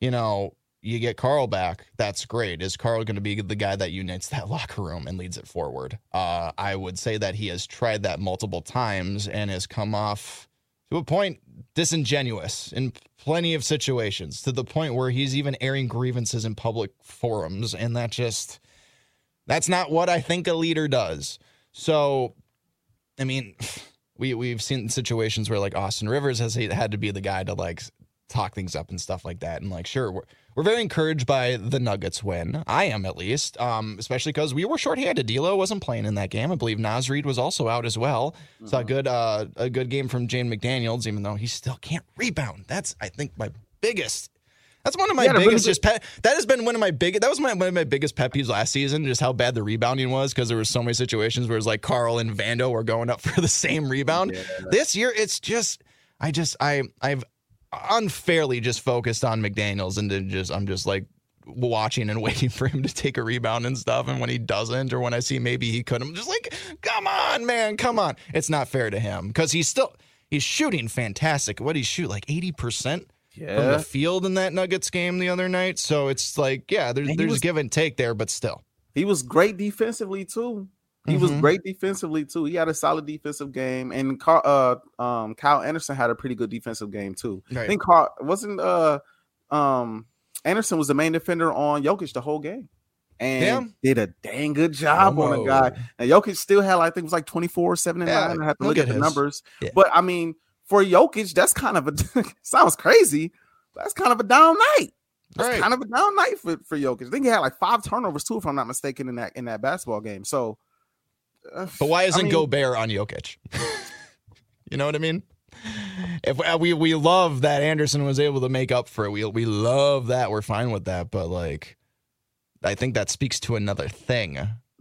you know, you get Karl back, that's great. Is Karl going to be the guy that unites that locker room and leads it forward? Uh, I would say that he has tried that multiple times and has come off to a point disingenuous in plenty of situations, to the point where he's even airing grievances in public forums, and that just that's not what I think a leader does. So, I mean, we we've seen situations where like Austin Rivers has had to be the guy to like talk things up and stuff like that. And like, sure, we're, very encouraged by the Nuggets win. I am at least, um, especially because we were shorthanded. D'Lo wasn't playing in that game. I believe Naz Reid was also out as well. Mm-hmm. Saw a good, uh, a good game from Jaden McDaniels, even though he still can't rebound. That's I think my biggest. That's one of my biggest. Just pet, that has been one of my biggest. That was my one of my biggest pet peeves last season. Just how bad the rebounding was because there were so many situations where it's like Karl and Vando were going up for the same rebound. Yeah. This year, it's just I just I I've unfairly just focused on McDaniels and then just I'm just like watching and waiting for him to take a rebound and stuff. And when he doesn't, or when I see maybe he could, I'm just like, come on, man, come on. It's not fair to him because he's still he's shooting fantastic. What did he shoot like 80 percent yeah. from the field in that Nuggets game the other night? So it's like, yeah, there's there's was, give and take there, but still, he was great defensively too. He mm-hmm. was great defensively too. He had a solid defensive game, and Carl, uh, um, Kyle Anderson had a pretty good defensive game too. Right. I think Carl wasn't uh, um, Anderson was the main defender on Jokic the whole game, and yeah. did a dang good job Whoa. on a guy. And Jokic still had, I think, it was like 24, 7 and yeah, 9. I have to look at, the numbers, yeah. but I mean, for Jokic, that's kind of a sounds crazy. That's kind of a down night. That's right. kind of a down night for, for Jokic. I think he had like five turnovers too, if I'm not mistaken, in that in that basketball game. So but why isn't I mean, Gobert on Jokic? you know what I mean? If uh, we we love that Anderson was able to make up for it, we we love that. We're fine with that. But like, I think that speaks to another thing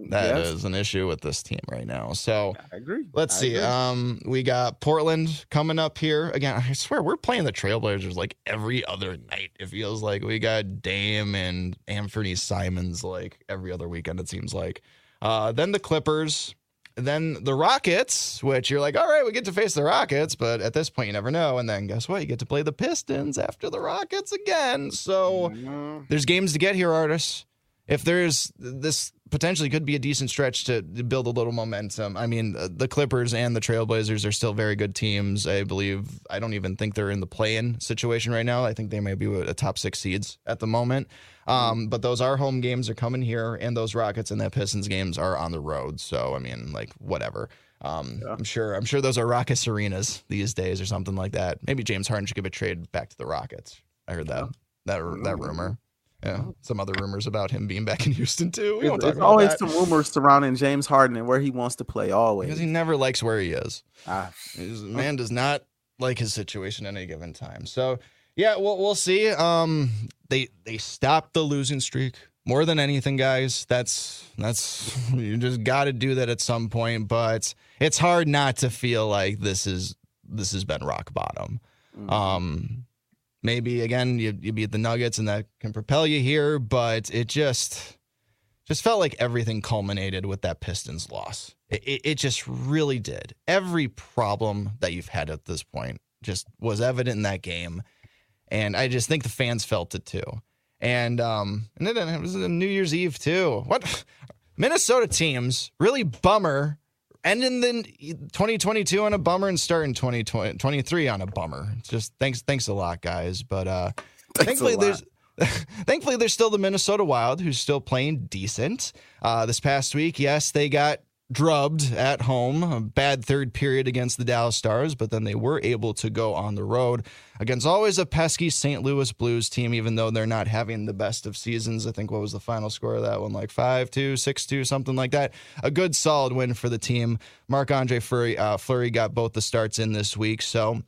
that yes. is an issue with this team right now. So I agree. Let's I see. Agree. Um, we got Portland coming up here again. I swear we're playing the Trailblazers like every other night. It feels like we got Dame and Anthony Simons like every other weekend. It seems like. Uh, then the Clippers, then the Rockets, which you're like, all right, we get to face the Rockets, but at this point, you never know. And then guess what? You get to play the Pistons after the Rockets again. So mm-hmm. there's games to get here, artists. If there's this potentially could be a decent stretch to build a little momentum. I mean, uh, the Clippers and the Trailblazers are still very good teams. I believe. I don't even think they're in the play-in situation right now. I think they may be a top six seeds at the moment. Um, but those are home games are coming here, and those Rockets and that Pistons games are on the road. So I mean, like whatever. Um, Yeah. I'm sure. I'm sure those are Rockets arenas these days or something like that. Maybe James Harden should give a trade back to the Rockets. I heard that that that rumor. Yeah, some other rumors about him being back in Houston too. We There's won't talk about always that some rumors surrounding James Harden and where he wants to play. Always. because he never likes where he is. Ah, His man does not like his situation at any given time. So yeah, we'll we'll see. Um, they they stopped the losing streak more than anything, guys. That's that's you just got to do that at some point. But it's hard not to feel like this is this has been rock bottom. mm. Um, maybe again you you beat the Nuggets and that can propel you here, but it just just felt like everything culminated with that Pistons loss. It, it, it just really did. Every problem that you've had at this point just was evident in that game, and I just think the fans felt it too. And um, and then it was New Year's Eve too. What Minnesota teams really bummer ending the 2022 on a bummer and starting 2023 on a bummer. It's just thanks thanks a lot, guys. But uh Thanks thankfully there's thankfully there's still the Minnesota Wild who's still playing decent. Uh this past week, yes, they got drubbed at home, a bad third period against the Dallas Stars, but then they were able to go on the road against always a pesky St. Louis Blues team, even though they're not having the best of seasons. I think what was the final score of that one? Like 5 2, 6 2, something like that. A good solid win for the team. Marc Andre Fleury, uh, Fleury got both the starts in this week. So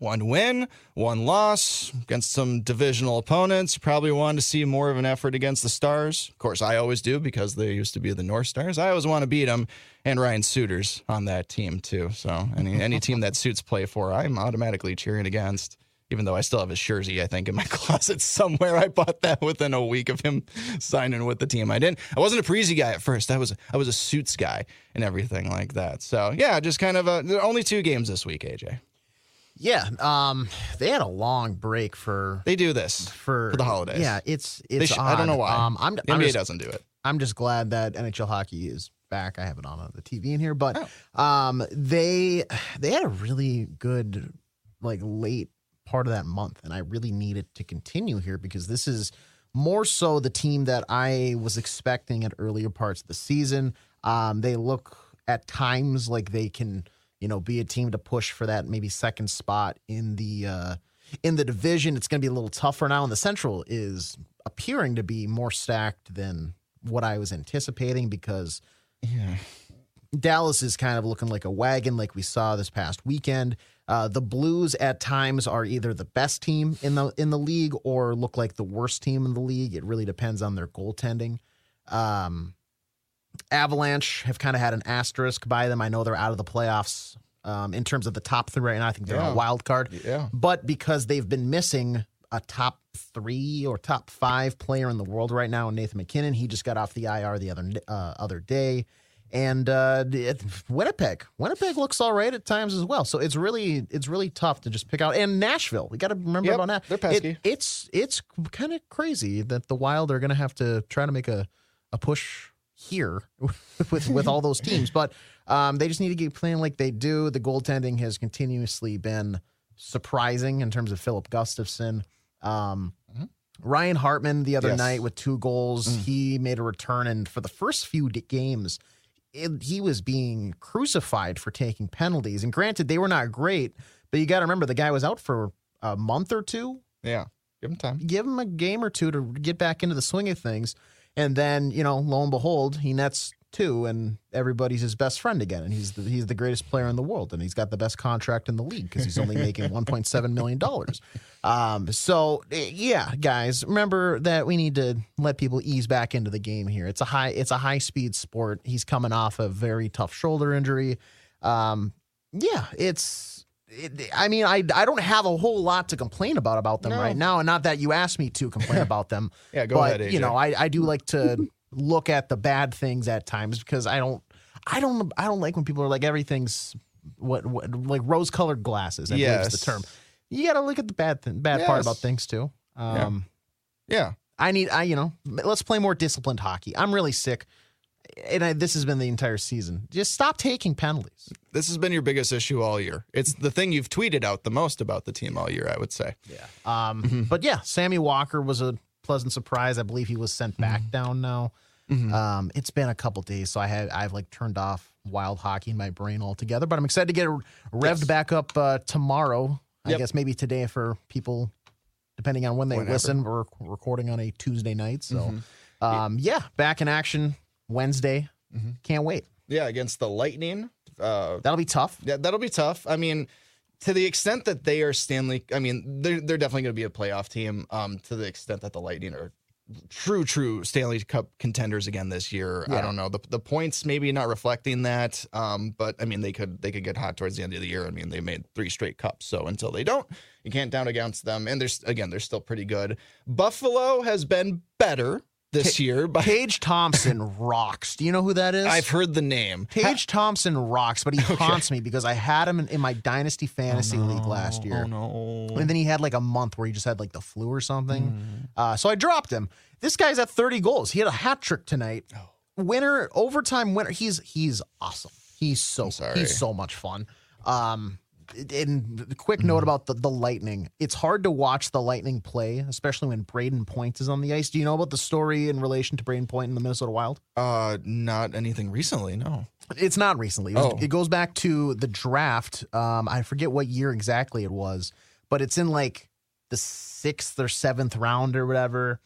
one win, one loss against some divisional opponents. Probably wanted to see more of an effort against the Stars. Of course, I always do because they used to be the North Stars. I always want to beat them, and Ryan Suter's on that team too. So any any team that Suits play for, I'm automatically cheering against. Even though I still have his jersey, I think in my closet somewhere. I bought that within a week of him signing with the team. I didn't. I wasn't a Parise guy at first. I was. I was a Suits guy and everything like that. So yeah, just kind of. A, only two games this week, AJ. Yeah, um, they had a long break for They do this. for, For the holidays. Yeah, it's it's. sh- I don't know why. Um, I'm, The I'm NBA just, doesn't do it. I'm just glad that NHL hockey is back. I have it on the TV in here, but Oh. um, they they had a really good like late part of that month, and I really need it to continue here because this is more so the team that I was expecting at earlier parts of the season. Um, they look at times like they can, you know, be a team to push for that maybe second spot in the uh, in the division. It's going to be a little tougher now, and the Central is appearing to be more stacked than what I was anticipating because Yeah. Dallas is kind of looking like a wagon, like we saw this past weekend. Uh, the Blues at times are either the best team in the in the league or look like the worst team in the league. It really depends on their goaltending. Um, Avalanche have kind of had an asterisk by them. I know they're out of the playoffs um, in terms of the top three right now. I think they're Yeah. a wild card, Yeah. but because they've been missing a top three or top five player in the world right now, Nathan MacKinnon, he just got off the IR the other uh, other day. And uh, Winnipeg, Winnipeg looks all right at times as well. So it's really it's really tough to just pick out. And Nashville, we got to remember Yep, about that. they're pesky. it's it's kind of crazy that the Wild are going to have to try to make a a push here with with all those teams, but um, they just need to keep playing like they do. The goaltending has continuously been surprising in terms of Filip Gustavsson. Um, Ryan Hartman the other Yes. night with two goals, he made a return, and for the first few games, it, he was being crucified for taking penalties. And granted, they were not great, but you got to remember the guy was out for a month or two Yeah. Give him time. give him a game or two to get back into the swing of things. And then, you know, lo and behold, he nets two and everybody's his best friend again. And he's the, he's the greatest player in the world. And he's got the best contract in the league because he's only making $1.7 million. Um, so eh, yeah, guys, remember that we need to let people ease back into the game here. It's a high, it's a high speed sport. He's coming off a very tough shoulder injury. Um, yeah, it's. I mean, I I don't have a whole lot to complain about about them No. right now, and not that you asked me to complain about them. Yeah, go but ahead, you know, I I do like to look at the bad things at times because I don't I don't I don't like when people are like everything's what, what like rose colored glasses. I believe is the term. You got to look at the bad th- bad part about things too. Um, Yeah. I need I you know let's play more disciplined hockey. I'm really sick, and I, this has been the entire season. Just stop taking penalties. This has been your biggest issue all year. It's the thing you've tweeted out the most about the team all year, I would say. Yeah. Um, But yeah, Sammy Walker was a pleasant surprise. I believe he was sent back down now. Um, it's been a couple days, so I had I've like turned off wild hockey in my brain altogether. But I'm excited to get it revved Yes. back up uh, tomorrow. I guess maybe today for people, depending on when they Whenever. listen. We're recording on a Tuesday night, so Mm-hmm. um, yeah, back in action Wednesday. Mm-hmm. Can't wait. Yeah, against the Lightning. Uh, That'll be tough. yeah, that'll be tough. I mean, to the extent that they are Stanley, I mean, they're they're definitely going to be a playoff team. Um, to the extent that the Lightning are true, true Stanley Cup contenders again this year. I don't know the the points maybe not reflecting that. Um, but I mean, they could they could get hot towards the end of the year. I mean, they made three straight cups, so until they don't, you can't down against them. And there's again, they're still pretty good. Buffalo has been better this year, but Tage Thompson rocks. Do you know who that is? I've heard the name. Tage Thompson rocks, but he haunts me because I had him in, in my dynasty fantasy league last year. Oh no! And then he had like a month where he just had like the flu or something. Hmm. Uh, so I dropped him. This guy's at 30 goals. He had a hat trick tonight. Oh. Winner, overtime winner. He's he's awesome. He's so he's so much fun. Um and a quick note about the, the Lightning. It's hard to watch the Lightning play, especially when Brayden Point is on the ice. Do you know about the story in relation to Brayden Point in the Minnesota Wild? Uh, not anything recently. No. It's not recently. It, was- Oh. it goes back to the draft. Um, I forget what year exactly it was, but it's in like the sixth or seventh round or whatever.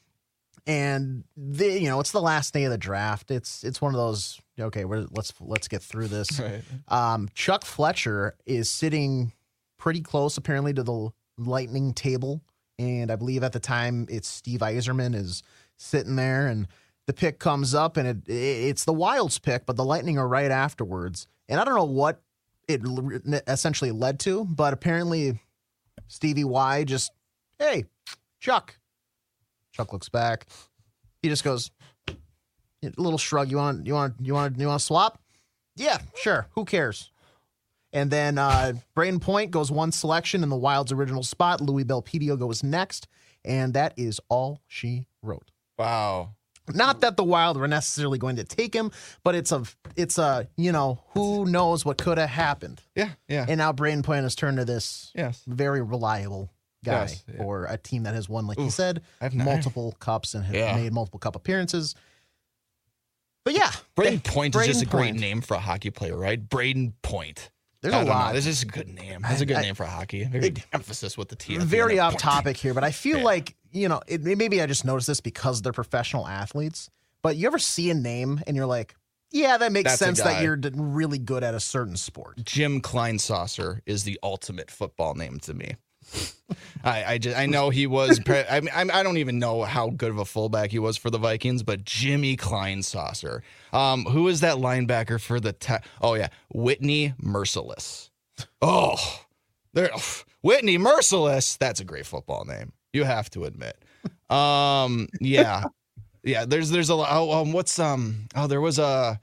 And the you know it's the last day of the draft. It's it's one of those okay. We're, let's let's get through this. Right. Um, Chuck Fletcher is sitting pretty close, apparently, to the Lightning table, and I believe at the time it's Steve Yzerman is sitting there, and the pick comes up, and it, it's the Wild's pick, but the Lightning are right afterwards, and I don't know what it essentially led to, but apparently Stevie Y just, hey, Chuck. Chuck looks back. He just goes, a little shrug. You want, you want, you want, you want to swap? Yeah, sure. Who cares? And then uh, Brayden Point goes one selection in the Wild's original spot. Louis Belpedio goes next. And that is all she wrote. Wow. Not that the Wild were necessarily going to take him, but it's a, it's a, you know, who knows what could have happened. Yeah. Yeah. And now Brayden Point has turned to this yes. very reliable guy Yes, yeah. for a team that has won, like you said, multiple cups and have Yeah. made multiple cup appearances. But yeah, Brayden they- Point Brayden is just a great Point. name for a hockey player, right? Brayden Point. There's I a don't know. lot. This is a good name. That's a good I- name for hockey. Very It- emphasis with the T. very off point. topic here, but I feel Yeah. like you know it, maybe I just noticed this because they're professional athletes. But you ever see a name and you're like, yeah, that makes That's sense that you're d- really good at a certain sport. Jim Kleinsasser is the ultimate football name to me. I I, just, I know he was. Pre- I, mean, I'm- don't even know how good of a fullback he was for the Vikings, but Jimmy Kleinsasser. Um, who is that linebacker for the? Te- oh yeah, Whitney Mercilus. Oh, there, Whitney Mercilus. That's a great football name. You have to admit. Um, yeah, yeah. There's there's a lot. Oh, um, what's um? Oh, there was a.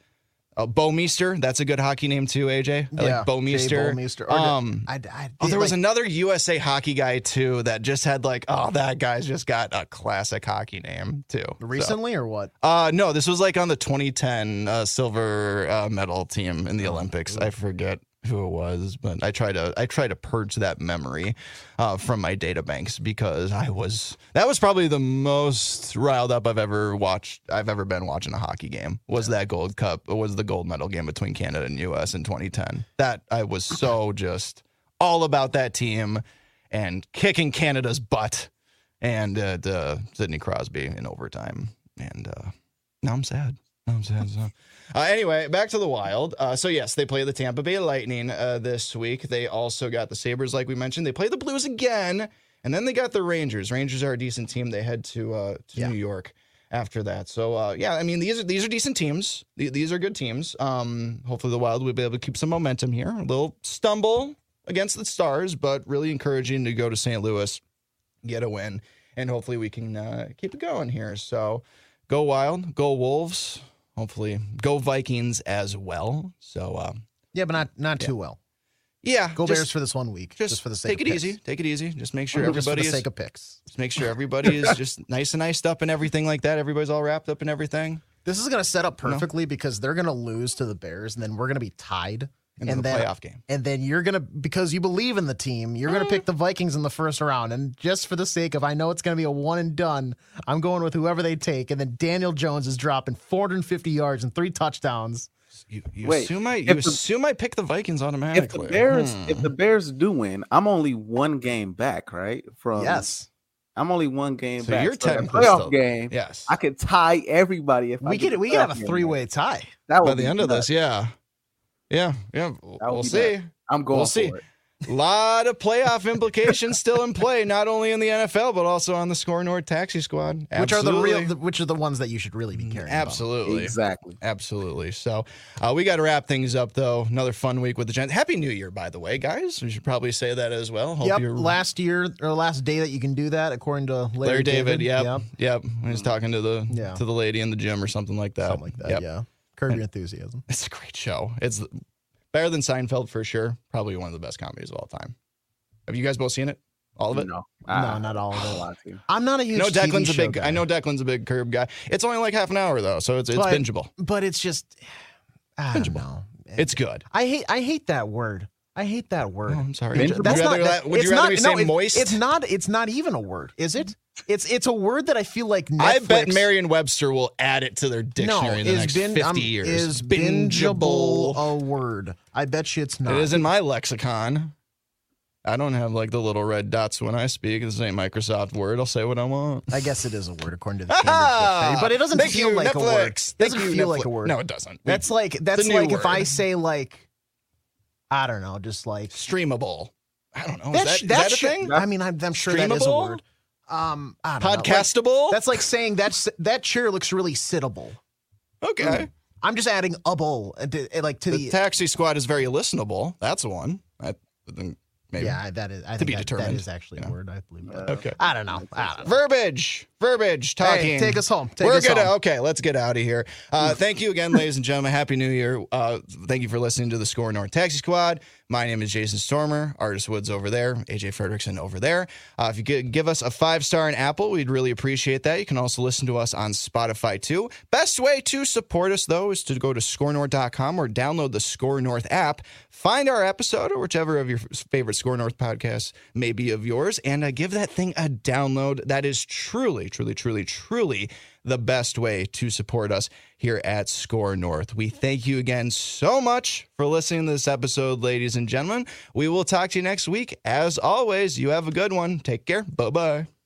Uh, Bo Meester, that's a good hockey name too, AJ. I like Bo Meester. Or Um, I, I, Oh, there was another USA hockey guy too that just had like, oh, that guy's just got a classic hockey name too. So- recently or what? uh, no, this was like on the 2010 uh, silver uh, medal team in the Olympics. I forget who it was, but I try to I try to purge that memory uh, from my data banks because I was that was probably the most riled up I've ever watched. I've ever been watching a hockey game. Was that Gold Cup? Was the gold medal game between Canada and U.S. in 2010? That I was so just all about that team and kicking Canada's butt and uh, the Sidney Crosby in overtime. And uh, now I'm sad. Now I'm sad. So. Uh, anyway, back to the Wild. Uh, so yes, they play the Tampa Bay Lightning uh, this week. They also got the Sabres, like we mentioned. They play the Blues again, and then they got the Rangers. Rangers are a decent team. They head to uh, to Yeah. New York after that. So uh, yeah, I mean these are these are decent teams. These are good teams. Um, hopefully the Wild will be able to keep some momentum here. A little stumble against the Stars, but really encouraging to go to St. Louis, get a win, and hopefully we can uh, keep it going here. So go Wild, go Wolves. Hopefully go Vikings as well. So um, Yeah, but not not too well. yeah, Go just- Bears for this one week, just, Just, for the sake. take of it picks. easy. Take it easy. Just make sure everybody the is sake of picks. just make sure everybody is just nice and iced up and everything like that. Everybody's all wrapped up and everything. This is going to set up perfectly because they're going to lose to the Bears, and then we're going to be tied into And the then- playoff game. and then you're gonna because you believe in the team, you're gonna pick the Vikings in the first round. And just for the sake of I know it's gonna be a one and done, I'm going with whoever they take. And then Daniel Jones is dropping 450 yards and three touchdowns. You, you Wait, assume I you the- assume I pick the Vikings If automatically. the Bears, Hmm. if the Bears do win, I'm only one game back, right? From yes, I'm only one game So back. you're the technically playoff still- game. yes. I could tie everybody if we get could the we could have a three way right. tie. That would By the end of this, yeah, yeah, yeah. We'll see. nuts. I'm going We'll see. it. A lot of playoff implications still in play, not only in the NFL but also on the SKOR North Taxi Squad. Which are the real which are the ones that you should really be caring about. Absolutely. Exactly. Absolutely. So uh, we got to wrap things up, though. Another fun week with the Giants. Happy New Year, by the way, guys. We should probably say that as well. Hope Yep, last year or last day that you can do that, according to Larry, Larry David. Yep. Yep, Yep. Was talking to the Yeah. to the lady in the gym or something like that. something like that. Yep. Yeah, curb your enthusiasm. It's a great show. It's better than Seinfeld for sure. Probably one of the best comedies of all time. Have you guys both seen it? All of it? No, No, not all of it. don't want to. I'm not a huge No, TV Declan's a show big. guy. I know Declan's a big curb guy. It's only like half an hour though, so it's it's But- bingeable. but it's just I don't know. It's good. I hate I hate that word. I hate that word. Oh, I'm sorry. Bingeable? Would you That's rather, not. that- would it's you rather not, me no, say it- moist? It's not. It's not even a word, is it? It's it's a word that I feel like Netflix, I bet Merriam-Webster will add it to their no dictionary in the is next bin- 50 um, years. Is bingeable a word? I bet you it's not. It is in my lexicon. I don't have like the little red dots when I speak. This ain't Microsoft Word. I'll say what I want. I guess it is a word according to the Cambridge Dictionary, but it doesn't Thank feel you, like a word. It Thank doesn't you, feel like a word. No, it doesn't. That's like that's new like if I say like I don't know, just like streamable. I don't know. that. Is sh- that, that, that should- thing? I mean, I'm, I'm sure that is a word. Um, I don't know. Like, Podcastable? that's like saying that's that chair looks really sittable. okay. I'm just adding a bowl uh, like to The the, taxi squad is very listenable. That's one. I think maybe. yeah. That is I To think be that, that determined, is actually you a word. I believe. That. Okay. I don't know. I don't know. Verbiage, verbiage, talking. Hey, take us home. Take We're us gonna home. okay. Let's get out of here. Uh, thank you again, ladies and gentlemen. Happy New Year. Uh, thank you for listening to the SKOR North Taxi Squad. My name is Jason Stormer. Artist Woods over there. AJ Fredrickson over there. Uh, if you could give us a five star in Apple, we'd really appreciate that. You can also listen to us on Spotify too. Best way to support us though is to go to SKORNorth.com or download the SKOR North app. Find our episode or whichever of your favorite SKOR North podcasts may be of yours, and uh, give that thing a download. That is truly, truly, truly, truly the best way to support us here at SKOR North. We thank you again so much for listening to this episode, ladies and gentlemen. We will talk to you next week. As always, you have a good one. Take care. Bye bye.